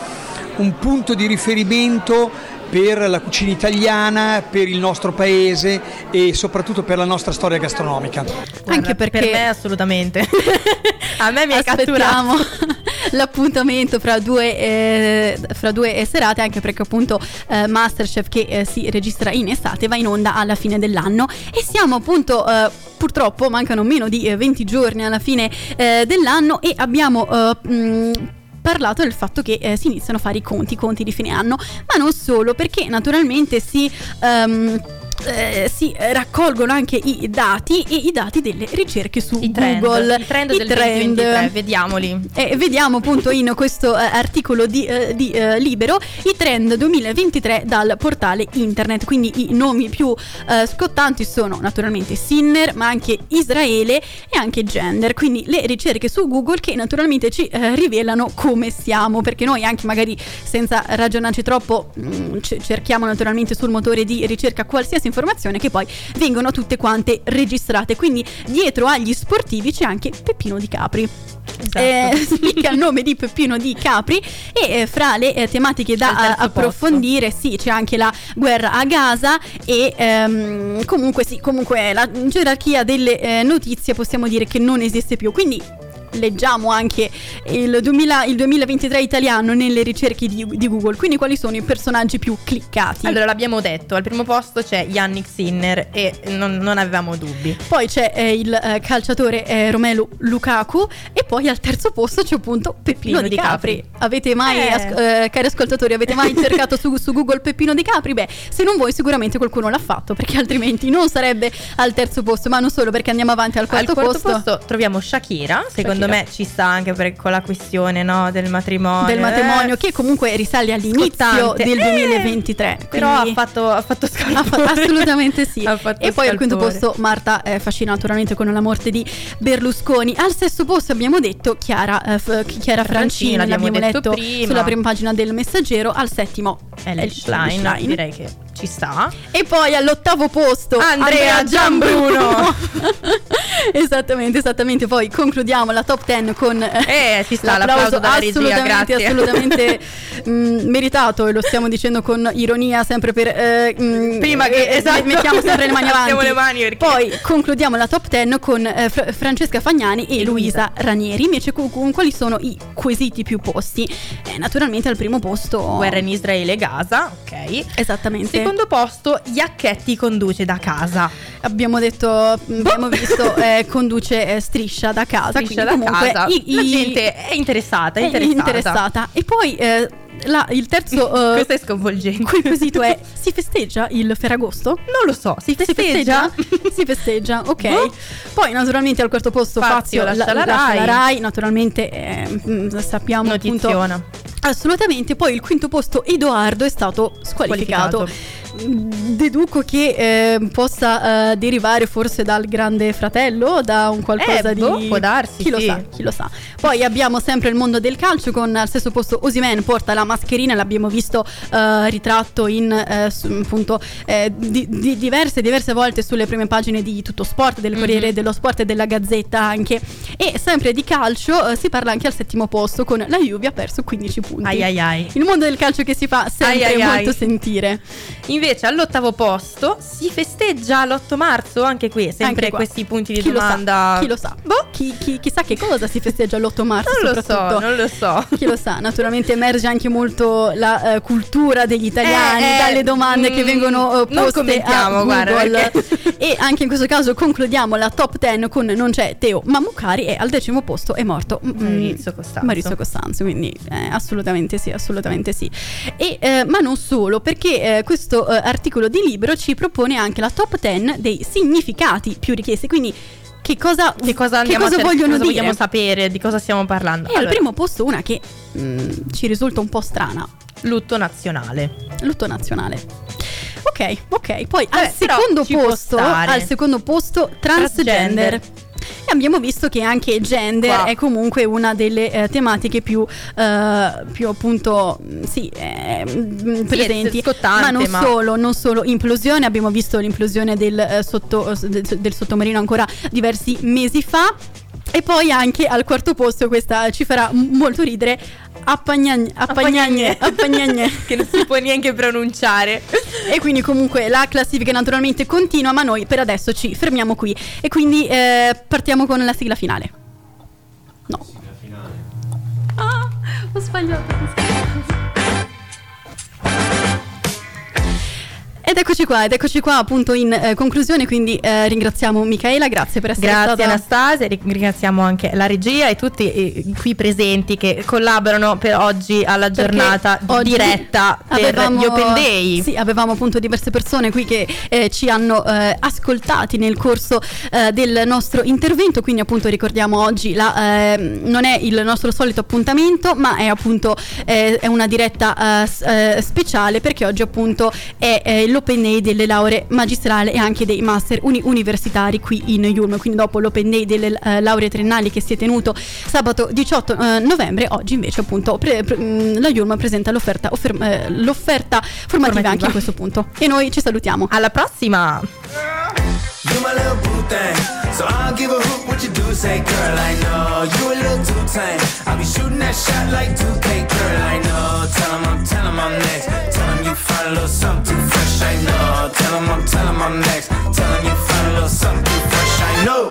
un punto di riferimento per la cucina italiana, per il nostro paese e soprattutto per la nostra storia gastronomica. Guarda, Anche perché Per me assolutamente. a me mi hai aspettiamo catturato. L'appuntamento fra due, eh, fra due serate anche perché appunto eh, Masterchef che eh, si registra in estate va in onda alla fine dell'anno. E siamo appunto eh, purtroppo mancano meno di eh, 20 giorni alla fine eh, dell'anno e abbiamo eh, mh, parlato del fatto che eh, si iniziano a fare i conti, i conti di fine anno, ma non solo, perché naturalmente si... ehm, eh, si raccolgono anche i dati e i dati delle ricerche su I trend, Google. i trend I del 2023, vediamoli. e vediamo appunto in questo eh, articolo di, eh, di, eh, Libero i trend 2023 dal portale internet. Quindi i nomi più eh, scottanti sono naturalmente Sinner, ma anche Israele e anche gender. Quindi le ricerche su Google che naturalmente ci eh, rivelano come siamo, perché noi anche magari senza ragionarci troppo mh, c- cerchiamo naturalmente sul motore di ricerca qualsiasi informazione che poi vengono tutte quante registrate. Quindi dietro agli sportivi c'è anche Peppino di Capri Esatto. eh, spicca il nome di Peppino di Capri e eh, fra le eh, tematiche da eh, approfondire sì c'è anche la guerra a Gaza e ehm, comunque sì comunque la gerarchia delle eh, notizie possiamo dire che non esiste più quindi leggiamo anche il, 2000 il 2023 italiano nelle ricerche di, di Google quindi quali sono i personaggi più cliccati Allora l'abbiamo detto, al primo posto c'è Yannick Sinner e non, non avevamo dubbi. poi c'è eh, il eh, calciatore eh, Romelu Lukaku e poi al terzo posto c'è appunto Peppino Pino di di Capri. avete mai, Eh. as- eh, cari ascoltatori, avete mai cercato su, su Google Peppino di Capri? Beh, se non voi sicuramente qualcuno l'ha fatto, perché altrimenti non sarebbe al terzo posto, ma non solo perché andiamo avanti al quarto, Al quarto posto. posto, troviamo Shakira, secondo Shakira. me ci sta anche per, con la questione no, del matrimonio. del matrimonio eh. che comunque risale all'inizio Scottante. del Eh, 2023 Però ha fatto, ha fatto scalpore. assolutamente sì e poi al quinto scalpore. posto Marta eh, fascina naturalmente con la morte di Berlusconi al sesto posto abbiamo detto Chiara, eh, f- Chiara Francini, l'abbiamo l'abbiamo detto letto prima. sulla prima pagina del messaggero al settimo Ellie Schlein, Schlein. direi che ci sta. E poi all'ottavo posto Andrea Giambruno. esattamente, esattamente. Poi concludiamo la top 10 con Eh, ci sta l'applauso dalla regia, assolutamente, grazie. assolutamente mh, meritato e lo stiamo dicendo con ironia sempre per eh, mh, Prima che- eh, esatto. mettiamo sempre le mani avanti. Le mani perché- Poi concludiamo la top 10 con eh, Fra- Francesca Fagnani e Luisa Ranieri. Invece cu- cu- quali sono i quesiti più posti? Eh, naturalmente al primo posto Guerra in Israele e Gaza, ok. Esattamente. Secondo posto, Iacchetti conduce da casa. Abbiamo detto, abbiamo visto, eh, conduce eh, striscia da casa. Striscia da comunque casa. i- La i- gente è interessata, è interessata. interessata. E poi eh, la- il terzo eh, Questo è sconvolgente. qui quesito è: si festeggia il Ferragosto? Non lo so, si Si festeggia? si festeggia, ok. Boh. Poi naturalmente al quarto posto Fazio Fazio, lascia la Rai. Rai, naturalmente eh, mm, sappiamo appunto Notiziona. Assolutamente, poi il quinto posto Edoardo è stato squalificato. Deduco che eh, possa eh, derivare forse dal grande fratello, da un qualcosa Eh, di... boh, può darsi, Chi lo sì. sa, chi lo sa. Poi abbiamo sempre il mondo del calcio con al stesso posto Osimen porta la mascherina, l'abbiamo visto eh, ritratto in eh, appunto eh, di- di- diverse, diverse volte sulle prime pagine di Tutto Sport, del Corriere Mhm. dello Sport e della Gazzetta anche. E sempre di calcio si parla anche al settimo posto con la Juve ha perso 15 punti. Ai ai ai. Il mondo del calcio che si fa sempre Ai ai ai. molto sentire. Invece all'ottavo posto si festeggia l'8 marzo, anche qui, sempre Anche questi punti di Chi domanda. Lo sa? Chi lo sa? Boh. Chi, chi- chissà che cosa si festeggia l'8 marzo Non lo so, non lo so. Chi lo sa, naturalmente emerge anche molto la eh, cultura degli italiani Eh, eh, dalle domande che mm, vengono eh, poste a guarda, perché- e anche in questo caso concludiamo la top 10 con non c'è Teo Mammucari e al decimo posto è morto mm, Maurizio Costanzo. Maurizio Costanzo, quindi eh, assolutamente sì, assolutamente sì. E, eh, ma non solo, perché questo eh, articolo di libro ci propone anche la top 10 dei significati più richiesti, quindi che cosa, Che cosa, che cosa vogliono cosa dire? vogliamo sapere? Di cosa stiamo parlando? E al Allora, primo posto una che mm, ci risulta un po' strana, lutto nazionale. lutto nazionale. Ok, ok. Poi al Vabbè, però secondo posto, al secondo posto transgender. Transgender. E abbiamo visto che anche gender Qua. è comunque una delle eh, tematiche più, eh, più appunto sì, eh, presenti. scottante, ma non ma- solo, non solo. Implosione, abbiamo visto l'implosione del, eh, sotto- del, del sottomarino ancora diversi mesi fa. E poi anche al quarto posto, questa ci farà m- molto ridere, appagnagne, appagnagne, appagnagne. che non si può neanche pronunciare. E quindi comunque la classifica naturalmente continua, ma noi per adesso ci fermiamo qui. E quindi eh, partiamo con la sigla finale. No. Ah, ho sbagliato. Ed eccoci qua, ed eccoci qua appunto in eh, conclusione, quindi eh, ringraziamo Michaela, grazie per essere Grazie stata Anastasia, ri- ringraziamo anche la regia e tutti eh, qui presenti che collaborano per oggi alla giornata di diretta per avevamo- gli Open Day. Sì, avevamo appunto diverse persone qui che eh, ci hanno eh, ascoltati nel corso del nostro intervento, quindi appunto ricordiamo oggi la, eh, non è il nostro solito appuntamento, ma è appunto è una diretta speciale perché oggi appunto è eh, l'Open Day delle lauree magistrali e anche dei master uni- universitari qui in Yulm, quindi dopo l'Open Day delle eh, lauree triennali che si è tenuto sabato 18 eh, novembre, oggi invece appunto pre- pre- mh, la Yulm presenta l'offerta, offer- eh, l'offerta formativa, Formativa. anche a questo punto. E noi ci salutiamo. Alla prossima! You my little boo thing, so I'll give a hoot what you do. Say, girl, I know you a little too tame. I'll be shooting that shot like 2K, girl, I know. Tell him I'm, telling I'm next. Tell him you find a little something fresh, I know. Tell him I'm, telling I'm next. Tell him you find a little something fresh, I know.